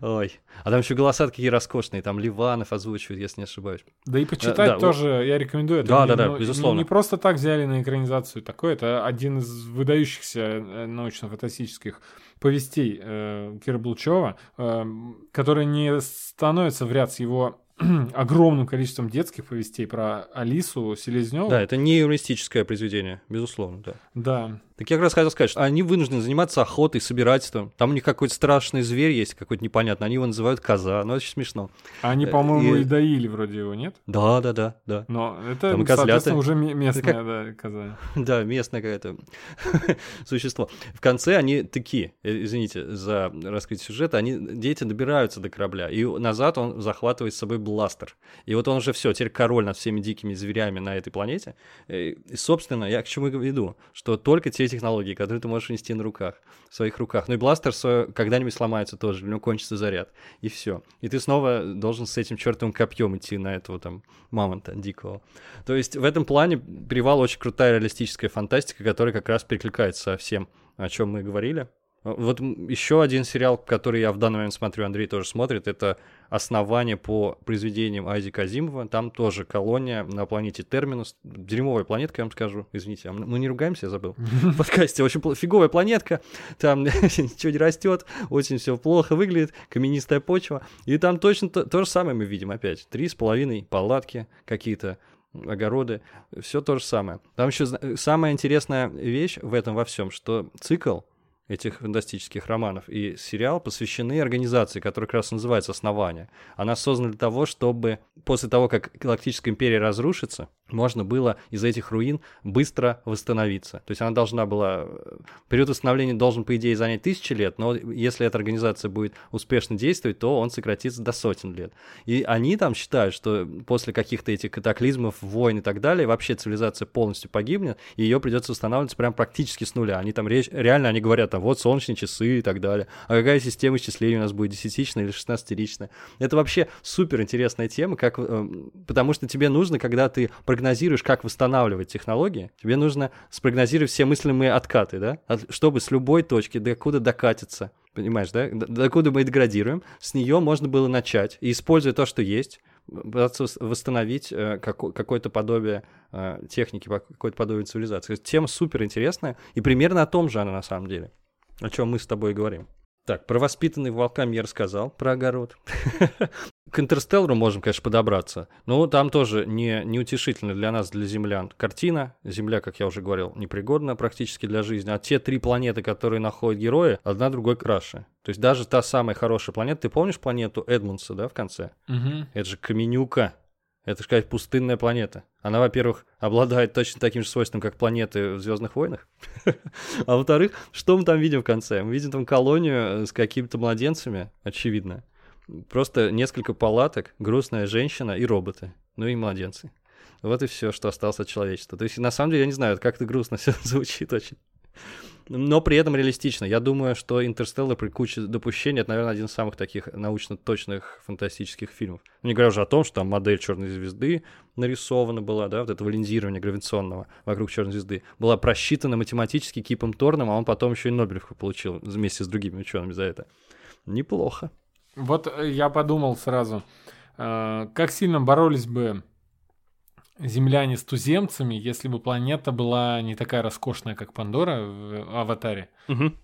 Ой. А там еще голоса такие роскошные, там Ливанов озвучивает, если не ошибаюсь. Да и почитать да, тоже да, я рекомендую. Это да, не, да, да, ну, безусловно. Не, не просто так взяли на экранизацию такое, это один из выдающихся э, научно-фантастических повестей э, Кира Булчева, э, который не становится в ряд с его огромным количеством детских повестей про Алису Селезневу. Да, это не юмористическое произведение, безусловно, да. Да. Так я как раз хотел сказать, что они вынуждены заниматься охотой, собирательством. Там у них какой-то страшный зверь есть, какой-то непонятный. Они его называют коза. Ну, это очень смешно. Они, э, по-моему, и... и доили вроде его, нет? Да, да, да, да. Но это, Там соответственно, уже местная как... да, коза. Да, местное какое-то существо. В конце они такие, э, извините за раскрытие сюжета, они, дети добираются до корабля, и назад он захватывает с собой бластер. И вот он уже все, теперь король над всеми дикими зверями на этой планете. Э, и, собственно, я к чему веду, что только те технологии, которые ты можешь нести на руках, в своих руках. Ну и бластер когда-нибудь сломается тоже, у него кончится заряд, и все. И ты снова должен с этим чертовым копьем идти на этого там мамонта дикого. То есть в этом плане Перевал очень крутая реалистическая фантастика, которая как раз перекликается со всем, о чем мы говорили. Вот еще один сериал, который я в данный момент смотрю, Андрей тоже смотрит, это «Основание по произведениям Айзека Азимова». Там тоже колония на планете Терминус. Дерьмовая планетка, я вам скажу. Извините, а мы не ругаемся, я забыл. В подкасте очень фиговая планетка. Там ничего не растет, очень все плохо выглядит, каменистая почва. И там точно то, то же самое мы видим опять. Три с половиной палатки какие-то, огороды, все то же самое. Там еще самая интересная вещь в этом во всем, что цикл этих фантастических романов и сериал посвящены организации, которая как раз называется «Основание». Она создана для того, чтобы после того, как Галактическая империя разрушится, можно было из этих руин быстро восстановиться. То есть она должна была... Период восстановления должен, по идее, занять тысячи лет, но если эта организация будет успешно действовать, то он сократится до сотен лет. И они там считают, что после каких-то этих катаклизмов, войн и так далее, вообще цивилизация полностью погибнет, и ее придется восстанавливать прям практически с нуля. Они там. Реально они говорят, там, вот солнечные часы и так далее. А какая система исчисления у нас будет, десятичная или шестнадцатиричная? Это вообще супер интересная тема, как... э, потому что тебе нужно, когда ты прогнозируешь, как восстанавливать технологии, тебе нужно спрогнозировать все мыслимые откаты, да, чтобы с любой точки до куда докатиться, понимаешь, да, Д- до куда мы деградируем, с нее можно было начать, и используя то, что есть, пытаться вос- восстановить э, како- какое-то подобие э, техники, какое-то подобие цивилизации. Тема супер интересная, и примерно о том же она на самом деле, о чем мы с тобой говорим. Так, про воспитанных волками я рассказал, про огород. К Интерстеллару можем, конечно, подобраться, но там тоже не, неутешительно для нас, для землян. Картина, Земля, как я уже говорил, непригодна практически для жизни, а те три планеты, которые находят герои, одна другой краше. То есть даже та самая хорошая планета, ты помнишь планету Эдмунса, да, в конце? Мгм. Это же Каменюка. Это какая-то пустынная планета. Она, во-первых, обладает точно таким же свойством, как планеты в Звездных войнах. А во-вторых, что мы там видим в конце? Мы видим там колонию э, с какими-то младенцами, очевидно. Просто несколько палаток, грустная женщина и роботы. Ну и младенцы. Вот и все, что осталось от человечества. То есть, на самом деле, я не знаю, как-то грустно все звучит очень. Но при этом реалистично. Я думаю, что «Интерстеллар» при куче допущений — это, наверное, один из самых таких научно точных фантастических фильмов. Не говоря уже о том, что там модель черной звезды нарисована была, да, вот этого линзирования гравитационного вокруг черной звезды, была просчитана математически Кипом Торном, а он потом еще и Нобелевку получил вместе с другими учеными за это. Неплохо. Вот э, я подумал сразу, э, как сильно боролись бы земляне с туземцами, если бы планета была не такая роскошная, как Пандора в Аватаре.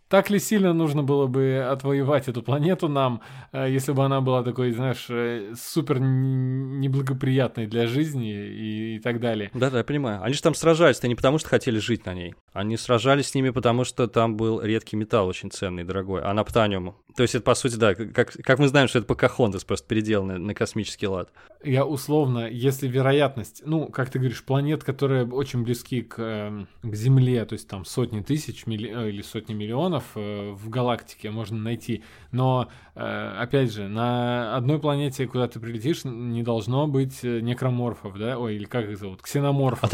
Так ли сильно нужно было бы отвоевать эту планету нам, э, если бы она была такой, знаешь, э, супер неблагоприятной для жизни и, и так далее? Да-да, я понимаю. Они же там сражались-то не потому, что хотели жить на ней. Они сражались с ними, потому что там был редкий металл очень ценный, дорогой, а наптаниум. То есть это, по сути, да, как, как мы знаем, что это Покахонтас просто переделанный на космический лад. Я условно, если вероятность, ну, как ты говоришь, планет, которые очень близки к, эм, к Земле, то есть там сотни тысяч милли- э, или сотни миллионов э, в галактике можно найти, но, э, опять же, на одной планете, куда ты прилетишь, не должно быть э, некроморфов, да, ой, или как их зовут, ксеноморфов.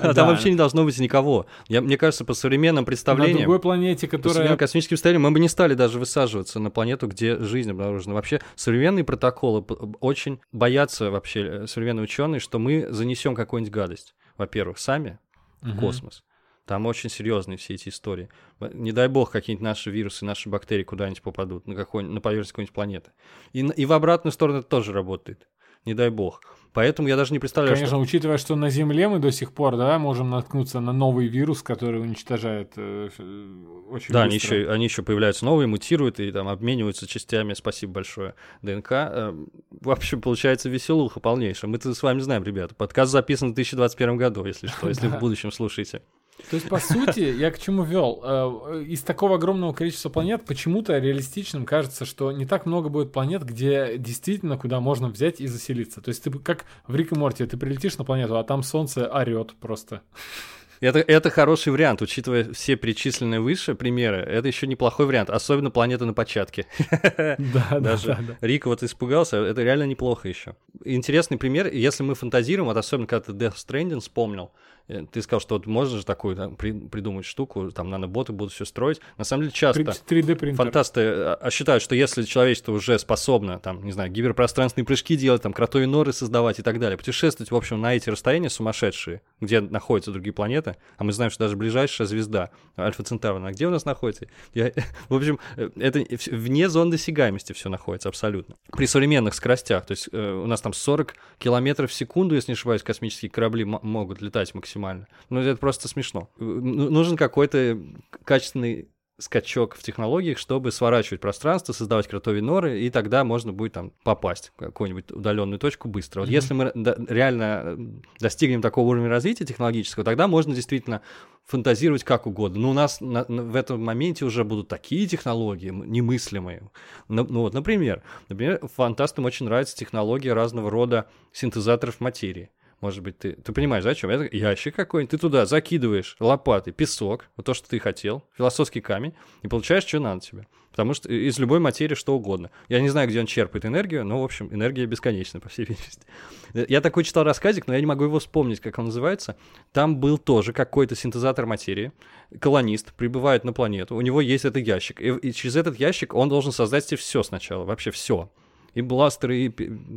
А там вообще не должно быть никого. Мне кажется, по современным На представлениям, другой планете, по которая... современным космическим представлениям, мы бы не стали даже высаживаться на планету, где жизнь обнаружена. Вообще, современные протоколы очень боятся вообще современные ученые, что мы занесем какую-нибудь гадость. Во-первых, сами в космос. Там очень серьезные все эти истории. Не дай бог, какие-нибудь наши вирусы, наши бактерии куда-нибудь попадут на, какой на поверхность какой-нибудь планеты. И, и в обратную сторону это тоже работает. Не дай бог. Поэтому я даже не представляю, Конечно, что... учитывая, что на Земле мы до сих пор, да, можем наткнуться на новый вирус, который уничтожает э, э, очень Да, они еще, они еще появляются новые, мутируют и там обмениваются частями. Спасибо большое. ДНК. Э, В общем, получается веселуха полнейшая. Мы-то с вами знаем, ребята. Подкаст записан в 2021 году, если что, если в будущем слушаете. То есть, по сути, я к чему вел? Э, Из такого огромного количества планет почему-то реалистичным кажется, что не так много будет планет, где действительно куда можно взять и заселиться. То есть, ты как в Рик и Морти, ты прилетишь на планету, а там солнце орет просто. Это, это хороший вариант, учитывая все перечисленные выше примеры. Это еще неплохой вариант, особенно планета на початке. Да, да, Даже да, да. Рик вот испугался, это реально неплохо еще. Интересный пример, если мы фантазируем, вот особенно когда ты Death Stranding вспомнил, ты сказал, что вот можно же такую там, при- придумать штуку, там наноботы будут все строить. На самом деле часто 3D принтер. фантасты э, а, считают, что если человечество уже способно, там, не знаю, гиперпространственные прыжки делать, там, кротовые норы создавать и так далее, путешествовать, в общем, на эти расстояния сумасшедшие, где находятся другие планеты, а мы знаем, что даже ближайшая звезда, Альфа Центавра, она где у нас находится? Я- в общем, э, это вне зон досягаемости все находится абсолютно. При современных скоростях, то есть э, у нас там 40 километров в секунду, если не ошибаюсь, космические корабли могут летать максимально. Ну, это просто смешно. Э, ну- Нужен какой-то качественный скачок в технологиях, чтобы сворачивать пространство, создавать кротовьи норы, и тогда можно будет там попасть в какую-нибудь удаленную точку быстро. Вот если мы реально э, достигнем такого уровня развития технологического, тогда можно действительно фантазировать как угодно. Но у нас на- на- в этом моменте уже будут такие технологии немыслимые. Ну, ну вот, например, например, фантастам очень нравится технология разного рода синтезаторов материи. Может быть, ты, ты понимаешь, зачем? Это ящик какой-нибудь, ты туда закидываешь лопатой песок, вот то, что ты хотел, философский камень, и получаешь, что надо тебе. Потому что из любой материи что угодно. Я не знаю, где он черпает энергию, но, в общем, энергия бесконечна, по всей видимости. Я такой читал рассказик, но я не могу его вспомнить, как он называется. Там был тоже какой-то синтезатор материи, колонист, прибывает на планету, у него есть этот ящик, и, и через этот ящик он должен создать себе все сначала, вообще все и бластеры, и,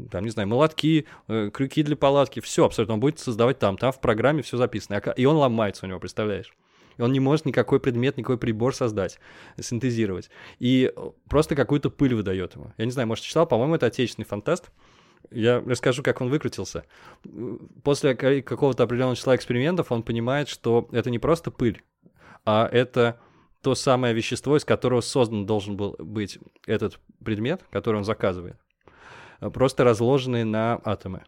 там, не знаю, молотки, э, крюки для палатки, все абсолютно. Он будет создавать там, там в программе все записано. И он ломается у него, представляешь? И он не может никакой предмет, никакой прибор создать, синтезировать. И просто какую-то пыль выдает ему. Я не знаю, может, читал, по-моему, это отечественный фантаст. Я расскажу, как он выкрутился. После какого-то определенного числа экспериментов он понимает, что это не просто пыль, а это то самое вещество, из которого создан должен был быть этот предмет, который он заказывает, просто разложенный на атомы.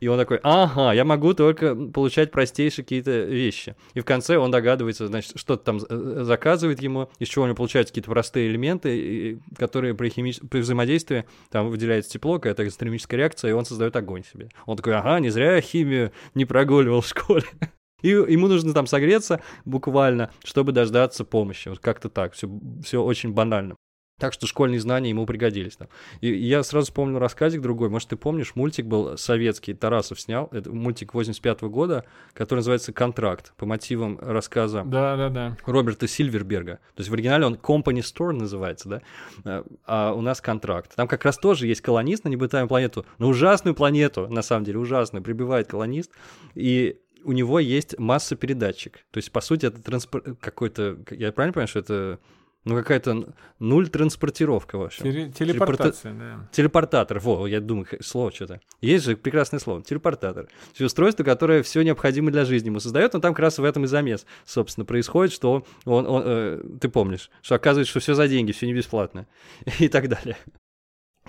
И он такой, ага, я могу только получать простейшие какие-то вещи. И в конце он догадывается, значит, что-то там э, заказывает ему, из чего у него получаются какие-то простые элементы, которые при, химич... при взаимодействии там выделяется тепло, какая-то экстремическая реакция, и он создает огонь себе. Он такой, ага, не зря я химию не прогуливал в школе. И ему нужно там согреться буквально, чтобы дождаться помощи. Вот как-то так, все, все очень банально. Так что школьные знания ему пригодились. Там. И я сразу вспомнил рассказик другой. Может, ты помнишь, мультик был советский, Тарасов снял. Это мультик 85 -го года, который называется «Контракт» по мотивам рассказа да, да, да. Роберта Сильверберга. То есть в оригинале он Company Store называется, да? А, а у нас «Контракт». Там как раз тоже есть колонист на необитаемую планету, на ужасную планету, на самом деле, ужасную. Прибывает колонист, и у него есть масса передатчик. То есть, по сути, это транспорт какой-то... Я правильно понимаю, что это ну, какая-то нуль транспортировка вообще. Теле- телепортация, Телепорта... да. Телепортатор, во, я думаю, слово что-то. Есть же прекрасное слово, телепортатор. То устройство, которое все необходимое для жизни ему создает, но там как раз в этом и замес, собственно, происходит, что он, он э, ты помнишь, что оказывается, что все за деньги, все не бесплатно и так далее.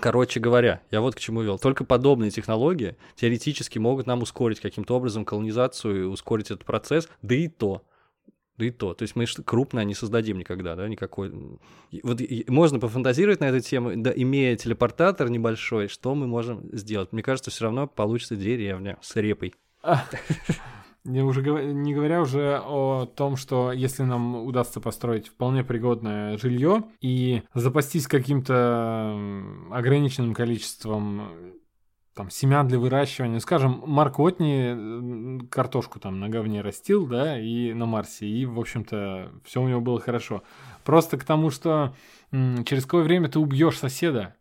Короче говоря, я вот к чему вел. Только подобные технологии теоретически могут нам ускорить каким-то образом колонизацию, ускорить этот процесс, да и то. Да и то. То есть мы крупное не создадим никогда, да, никакой. Вот можно пофантазировать на эту тему, да, имея телепортатор небольшой, что мы можем сделать? Мне кажется, все равно получится деревня с репой. Не, уже, не говоря уже о том, что если нам удастся построить вполне пригодное жилье и запастись каким-то ограниченным количеством там семян для выращивания. Скажем, Марк Отни картошку там на говне растил, да, и на Марсе, и, в общем-то, все у него было хорошо. Просто к тому, что через какое время ты убьешь соседа,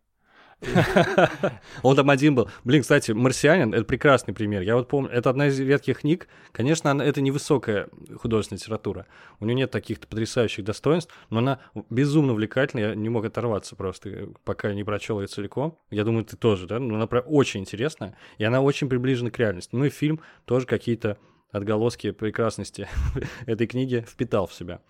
Он там один был. Блин, кстати, «Марсианин» — это прекрасный пример. Я вот помню, это одна из редких книг. Конечно, она, это невысокая художественная литература. У нее нет таких потрясающих достоинств, но она безумно увлекательная. Я не мог оторваться просто, пока не прочел ее целиком. Я думаю, ты тоже, да? Но она прям очень интересная, и она очень приближена к реальности. Ну и фильм тоже какие-то отголоски прекрасности этой книги впитал в себя.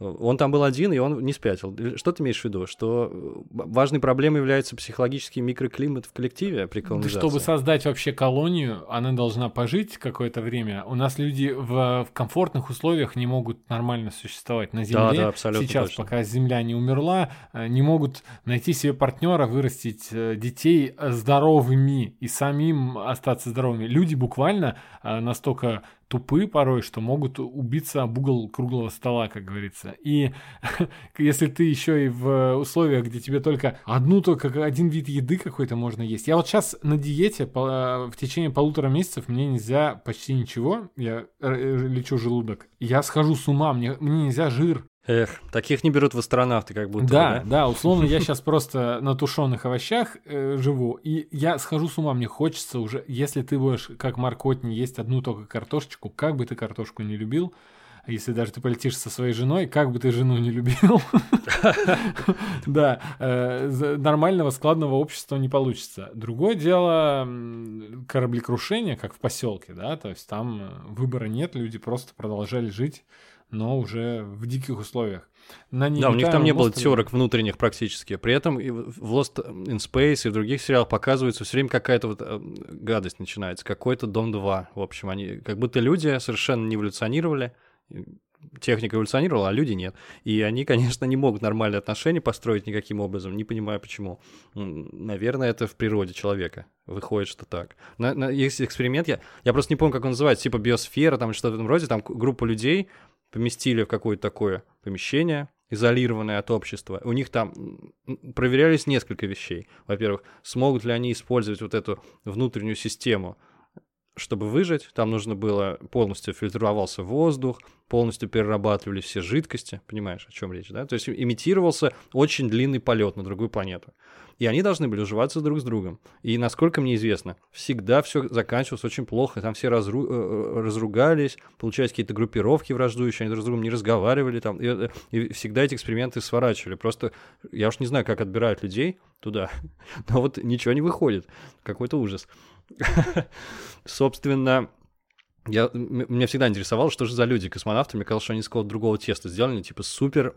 Он там был один, и он не спятил. Что ты имеешь в виду? Что э, важной проблемой является психологический микроклимат в коллективе при колонизации? Чтобы создать вообще колонию, она должна пожить какое-то время. У нас люди в, в комфортных условиях не могут нормально существовать на Земле. Да, да, абсолютно Сейчас, точно. пока Земля не умерла, э, не могут найти себе партнера, вырастить э, детей здоровыми и самим остаться здоровыми. Люди буквально настолько тупы порой, что могут убиться об угол круглого стола, как говорится. И если ты еще и в условиях, где тебе только одну только один вид еды какой-то можно есть. Я вот сейчас на диете по, в течение полутора месяцев мне нельзя почти ничего. Я э, лечу желудок. Я схожу с ума, мне, мне нельзя жир. Эх, таких не берут в астронавты, как будто. Да, да, да условно, я сейчас просто на тушеных овощах э, живу, и я схожу с ума, мне хочется уже, если ты будешь, как Маркотни, есть одну только картошечку, как бы ты картошку не любил, если даже ты полетишь со своей женой, как бы ты жену не любил, да, э, нормального складного общества не получится. Другое дело кораблекрушение, как в поселке, да, то есть там э, выбора нет, люди просто продолжали жить но уже в диких условиях. На да, у них там не было терок внутренних практически. При этом и в Lost in Space и в других сериалах показывается все время какая-то вот э, гадость начинается, какой-то Дом 2. В общем, они как будто люди совершенно не эволюционировали, техника эволюционировала, а люди нет. И они, конечно, не могут нормальные отношения построить никаким образом, не понимаю почему. Наверное, это в природе человека. Выходит, что так. На, на- есть эксперимент, я, я просто не помню, как он называется, типа биосфера, там что-то в этом роде, там группу людей поместили в какое-то такое помещение, изолированное от общества. У них там проверялись несколько вещей. Во-первых, смогут ли они использовать вот эту внутреннюю систему, чтобы выжить, там нужно было полностью фильтровался воздух, полностью перерабатывались все жидкости, понимаешь, о чем речь, да? То есть имитировался очень длинный полет на другую планету. И они должны были уживаться друг с другом. И насколько мне известно, всегда все заканчивалось очень плохо. Там все разру- э, э, разругались, получались какие-то группировки враждующие, они друг с другом не разговаривали. Там, и, э, и всегда эти эксперименты сворачивали. Просто я уж не знаю, как отбирают людей туда, но вот ничего не выходит. Какой-то ужас. Собственно, я, меня всегда интересовало, что же за люди космонавты. Мне казалось, что они из какого-то другого теста сделаны, типа супер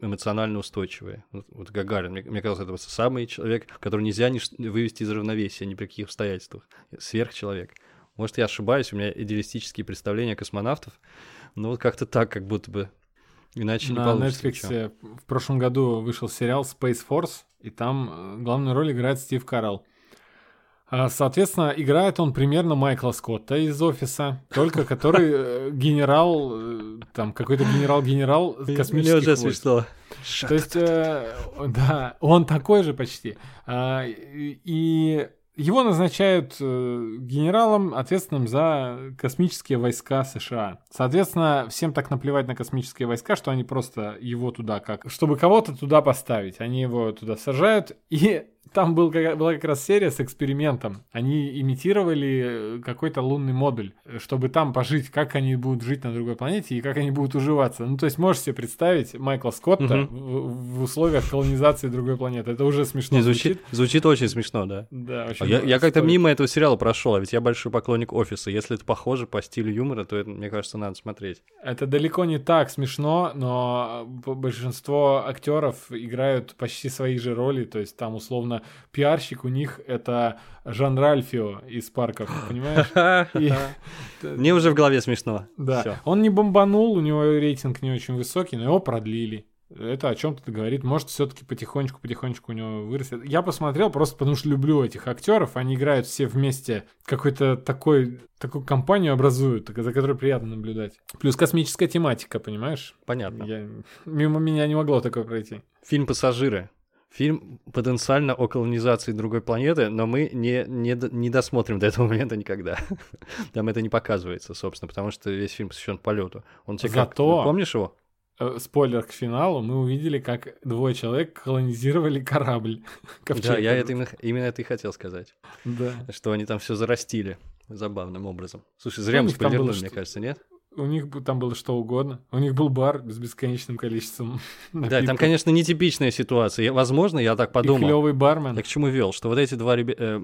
эмоционально устойчивые. Вот, вот Гагарин, мне, мне казалось, это самый человек, которого нельзя ш- вывести из равновесия ни при каких обстоятельствах. Сверхчеловек. Может, я ошибаюсь, у меня идеалистические представления космонавтов, но вот как-то так, как будто бы иначе не На получится. Netflix ничего. в прошлом году вышел сериал Space Force, и там э, главную роль играет Стив Карелл. А, Соответственно, играет он примерно Майкла Скотта из офиса, только который э, генерал, э, там какой-то генерал-генерал космических Мне уже смешно. То есть, э, да, он такой же почти. А, и его назначают генералом, ответственным за космические войска США. Соответственно, всем так наплевать на космические войска, что они просто его туда как... Чтобы кого-то туда поставить. Они его туда сажают. И там был, была как раз серия с экспериментом. Они имитировали э, какой-то лунный модуль, э, чтобы там пожить, как они будут жить на другой планете и как они будут уживаться. Ну, то есть, можешь себе представить Майкла Скотта Мгм. в, в условиях колонизации другой планеты. Это уже смешно Не, звучит, звучит очень смешно, да. Да, А очень Я, я как-то мимо этого сериала прошел, а ведь я большой поклонник офиса. Если это похоже по стилю юмора, то это, мне кажется, надо смотреть. Это далеко не так смешно, но б- большинство актеров играют почти свои же роли. То есть там условно пиарщик у них это Жан Ральфио из парков, понимаешь? Мне уже в голове смешно. Да, он не бомбанул, у него рейтинг не очень высокий, но его продлили. Это о чем-то говорит. Может, все-таки потихонечку-потихонечку у него вырастет. Я посмотрел просто потому, что люблю этих актеров. Они играют все вместе какой-то такой, такую компанию образуют, за которой приятно наблюдать. Плюс космическая тематика, понимаешь? Понятно. Я... Мимо меня не могло такое пройти. Фильм «Пассажиры». Фильм потенциально о колонизации другой планеты, но мы не, не, не досмотрим до этого момента никогда. Там это не показывается, собственно, потому что весь фильм посвящен полету. Он тебе как- Зато- Ты помнишь его? Э, Спойлер к финалу. Мы увидели, как двое человек колонизировали корабль. Ковчег. Да, я это именно, именно это и хотел сказать. Да. Что они там все зарастили забавным образом. Слушай, зря мы спойлернули, мне кажется, нет? У них там было что угодно. У них был бар с бесконечным количеством Да, там, напитков. конечно, нетипичная ситуация. Возможно, я так И подумал. клевый бармен. Я к чему вел? Что вот эти два ребя- э,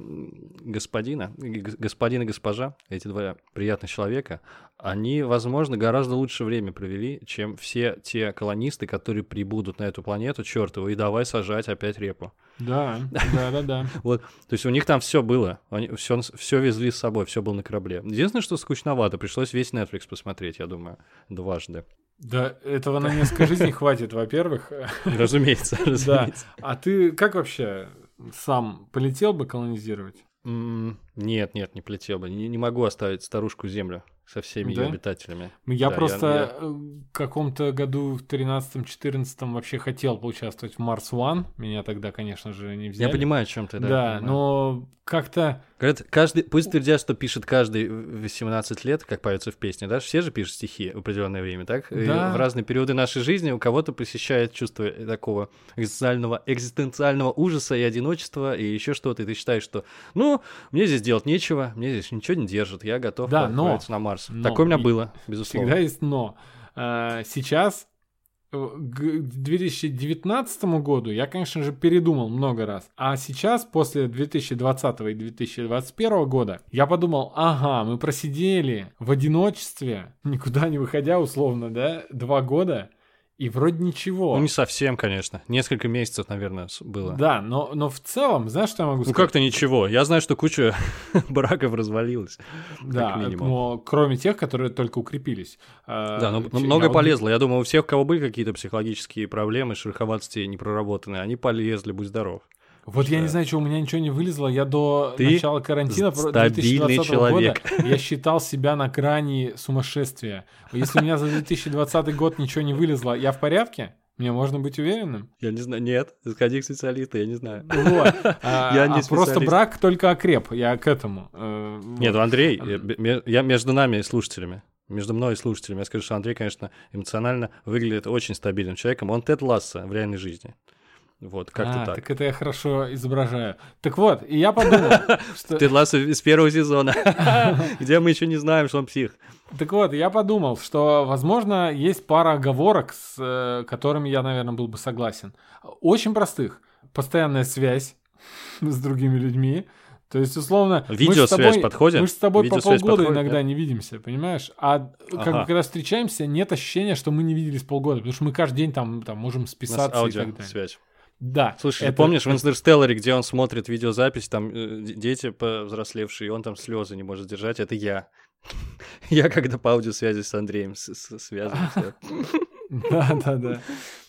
господина, господин и госпожа, эти два приятных человека, они, возможно, гораздо лучше время провели, чем все те колонисты, которые прибудут на эту планету, чертову, и давай сажать опять репу. Да, да, да, да. Вот, то есть у них там все было, они все, все везли с собой, все было на корабле. Единственное, что скучновато, пришлось весь Netflix посмотреть, я думаю, дважды. Да, этого на несколько жизней хватит, во-первых. Разумеется, Да. разумеется. А ты как вообще сам полетел бы колонизировать? Нет, нет, не полетел бы. Не, не могу оставить старушку Землю со всеми ее Да? обитателями. Я Да, просто я- э, в каком-то году, в 13-14 вообще хотел поучаствовать в Mars One. Меня тогда, конечно же, не взяли. Я понимаю, о чем ты, да. Да, но как-то... Говорят, каждый, пусть твердят, что пишет каждый в 18 лет, как поется в песне, да? Все же пишут стихи в определенное время, так? И Да. в разные периоды нашей жизни у кого-то посещает чувство такого экзистенциального, экзистенциального ужаса и одиночества, и еще что-то, и ты считаешь, что, ну, мне здесь делать нечего, мне здесь ничего не держит, я готов Да, но- на Марс. но Такое у меня и- было, безусловно. Всегда есть но. А, Сейчас, к 2019 году, я, конечно же, передумал много раз. А сейчас, после 2020 и 2021 года, я подумал, ага, мы просидели в одиночестве, никуда не выходя, условно, да, два года, и вроде ничего. Ну, не совсем, конечно. Несколько месяцев, наверное, было. Да, но, но в целом, знаешь, что я могу Ну, сказать? как-то ничего. Я знаю, что куча браков развалилась. Да, но кроме тех, которые только укрепились. А, Да, но я многое полезло. Я думаю, у всех, у кого были какие-то психологические проблемы, шероховатости непроработанные, они полезли, будь здоров. Вот я не знаю, что у меня ничего не вылезло. Я до Ты начала карантина про- стабильный 2020 человек. года я считал себя на грани сумасшествия. Если у меня за 2020 год ничего не вылезло, я в порядке? Мне можно быть уверенным? Я не знаю, нет, сходи к специалисту, я не знаю. Вот. А, Я не а просто брак только окреп. Я к этому. Э, Нет. Андрей, я, ме- я между нами и слушателями, между мной и слушателями, я скажу, что Андрей, конечно, эмоционально выглядит очень стабильным человеком. Он Тед Ласса в реальной жизни. Вот, как-то А, так. это я хорошо изображаю. Так вот, и я подумал, что... Тед Ласса из первого сезона, где мы еще не знаем, что он псих. Так вот, я подумал, что, возможно, есть пара оговорок, с э, которыми я, наверное, был бы согласен. Очень простых. Постоянная связь с другими людьми. То есть, условно... Видеосвязь тобой- подходит? Мы же с тобой по полгода подходит, иногда да? не видимся, понимаешь? А как Ага. бы, когда встречаемся, нет ощущения, что мы не виделись полгода, потому что мы каждый день там, там можем У нас списаться и так далее. аудиосвязь. Да. Слушай, это- помнишь в Интерстелларе, где он смотрит видеозапись, там э, дети повзрослевшие, и он там слезы не может держать, это я. Я когда по аудиосвязи с Андреем связывался. Да, да, да.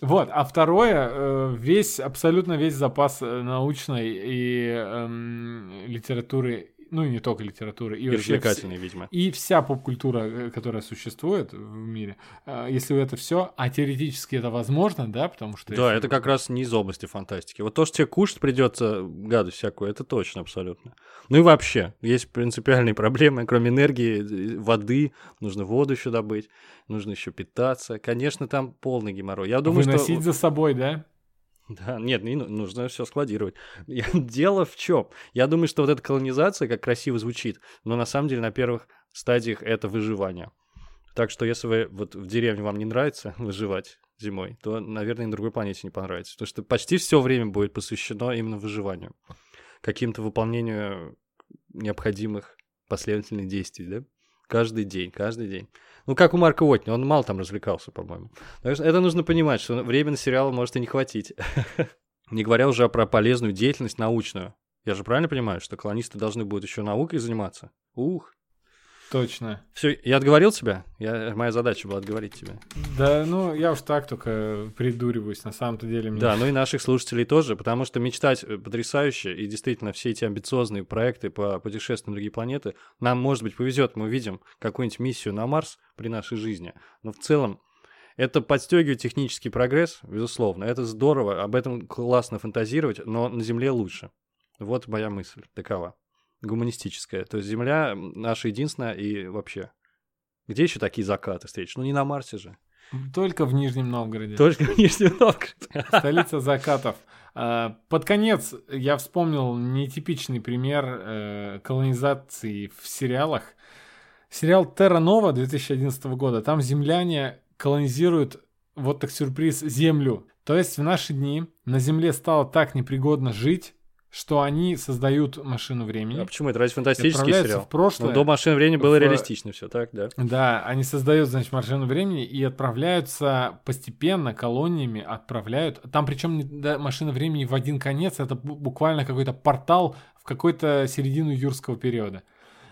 Вот, а второе, э, весь, абсолютно весь запас э, научной и эм, литературы, ну и не только литературы, и И вообще развлекательный, видимо. и вся поп-культура, э, которая существует в мире, э, если это все, а теоретически это возможно, да, потому что... Да, если- это как раз не из области фантастики. Вот то, что тебе кушать придется, гадость всякую, это точно абсолютно. Ну и вообще, есть принципиальные проблемы, кроме энергии, э, воды, нужно воду еще добыть, нужно еще питаться. Конечно, там полный геморрой. Я думаю, Выносить что... за собой, да? Да, нет, не ну- нужно все складировать. Я- Дело в чем? Я думаю, что вот эта колонизация, как красиво звучит, но на самом деле на первых стадиях это выживание. Так что если вы вот в деревне вам не нравится выживать зимой, то, наверное, на другой планете не понравится. Потому что почти все время будет посвящено именно выживанию. Каким-то выполнению необходимых последовательных действий, да? Каждый день, каждый день. Ну, как у Марка Уотни, он мало там развлекался, по-моему. Это нужно понимать, что время на сериал может и не хватить. Не говоря уже про полезную деятельность научную. Я же правильно понимаю, что колонисты должны будут еще наукой заниматься? Ух. Точно. Все, я отговорил тебя? Я, моя задача была отговорить тебя. Да, ну, я уж так только придуриваюсь, на самом-то деле. мне- Да, ну и наших слушателей тоже, потому что мечтать э, потрясающе, и действительно все эти амбициозные проекты по путешествию на другие планеты, нам, может быть, повезет, мы увидим какую-нибудь миссию на Марс при нашей жизни. Но в целом это подстегивает технический прогресс, безусловно. Это здорово, об этом классно фантазировать, но на Земле лучше. Вот моя мысль такова. Гуманистическая. То есть Земля наша единственная и вообще. Где еще такие закаты встретишь? Ну не на Марсе же. Только в Нижнем Новгороде. Только в Нижнем Новгороде. Столица закатов. А, Под конец я вспомнил нетипичный пример э, колонизации в сериалах. Сериал Терра Нова 2011 года. Там земляне колонизируют, вот так сюрприз, Землю. То есть в наши дни на Земле стало так непригодно жить, что они создают машину времени. А почему это? Разве фантастический сериал? в прошлое. Ну, до машины времени было в- реалистично все, так, да? Да, они создают, значит, машину времени и отправляются постепенно колониями, отправляют. Там причем да, машина времени в один конец, это бу- буквально какой-то портал в какой-то середину юрского периода.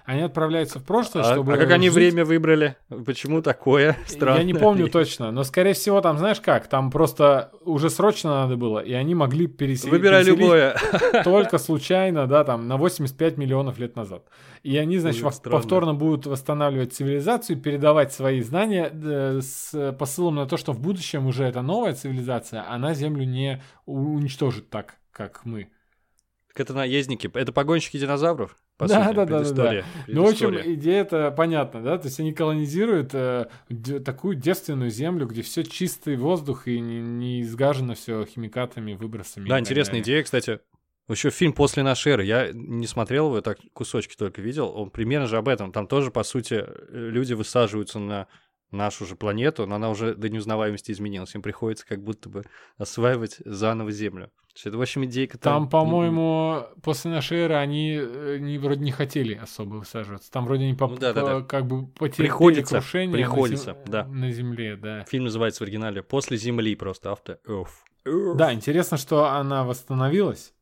Они отправляются в прошлое, А, чтобы а как они жить. время выбрали? Почему такое странное? Я не помню точно, но скорее всего там, знаешь как, там просто уже срочно надо было, и они могли переселить. Выбирай любое. только случайно, да, там, на 85 миллионов лет назад. И они, значит, во- повторно будут восстанавливать цивилизацию, передавать свои знания э, с посылом на то, что в будущем уже эта новая цивилизация, она Землю не уничтожит так, как мы. Это наездники, это погонщики динозавров, по Да, сути, да, да, да, предыстория, Ну, в общем, предыстория. идея-то понятна, да? То есть они колонизируют э, де- такую девственную землю, где все чистый воздух и не, не изгажено все химикатами, выбросами. Да, интересная далее. идея, кстати. Еще фильм «После нашей эры». Я не смотрел его, я так кусочки только видел. Он примерно же об этом. Там тоже, по сути, э, люди высаживаются на, нашу же планету, но она уже до неузнаваемости изменилась. Им приходится как будто бы осваивать заново Землю. Есть это, в общем, идейка Там, по-моему, после нашей эры они, э, не, вроде не хотели особо высаживаться. Там вроде не поп- Ну да, да, да. по- как бы потерпели Приходится, крушение приходится, на, зем- да. на Земле, да. Фильм называется в оригинале «После Земли» просто, After Earth. Да, интересно, что она восстановилась.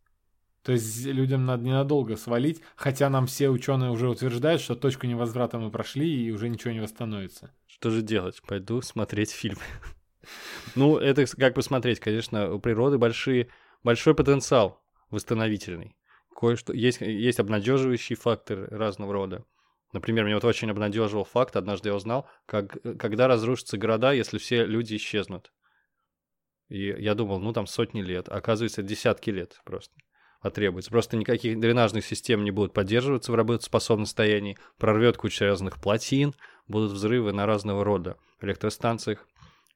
То есть людям надо ненадолго свалить, хотя нам все ученые уже утверждают, что точку невозврата мы прошли и уже ничего не восстановится. Что же делать? Пойду смотреть фильм. Ну, это как посмотреть, конечно, у природы большие, большой потенциал восстановительный. Кое-что есть, есть обнадеживающие факторы разного рода. Например, меня вот очень обнадеживал факт, однажды я узнал, как, когда разрушатся города, если все люди исчезнут. И я думал, ну там сотни лет, оказывается десятки лет просто потребуется. Просто никаких дренажных систем не будут поддерживаться в работоспособном состоянии, прорвет куча разных плотин, будут взрывы на разного рода электростанциях.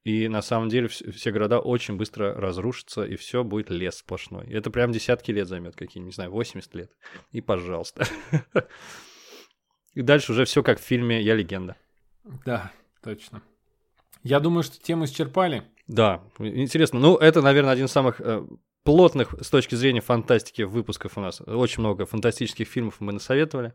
И на самом деле вс- все города очень быстро разрушатся, и все будет лес сплошной. Это прям десятки лет займет, какие не знаю, 80 лет. И пожалуйста. И дальше уже все как в фильме «Я легенда». Да, точно. Я думаю, что тему исчерпали. Да, интересно. Ну, это, наверное, один из самых э, плотных с точки зрения фантастики выпусков у нас. Очень много фантастических фильмов мы насоветовали.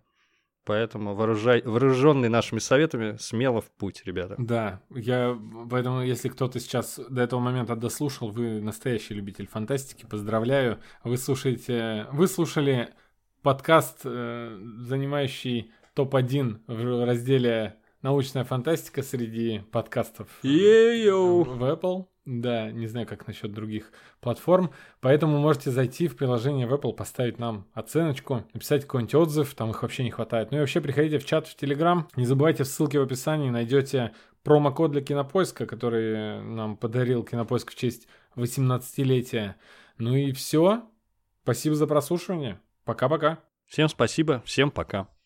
Поэтому вооружай, вооруженный нашими советами, смело в путь, ребята. Да, я поэтому, если кто-то сейчас до этого момента дослушал, вы настоящий любитель фантастики, поздравляю. Вы слушаете, вы слушали подкаст, э, занимающий топ-1 в разделе научная фантастика среди подкастов Е-йоу! в Apple. Да, не знаю, как насчет других платформ. Поэтому можете зайти в приложение в Apple, поставить нам оценочку, написать какой-нибудь отзыв, там их вообще не хватает. Ну и вообще приходите в чат в Telegram. Не забывайте в ссылке в описании найдете промокод для Кинопоиска, который нам подарил Кинопоиск в честь 18-летия. Ну и все. Спасибо за прослушивание. Пока-пока. Всем спасибо, всем пока.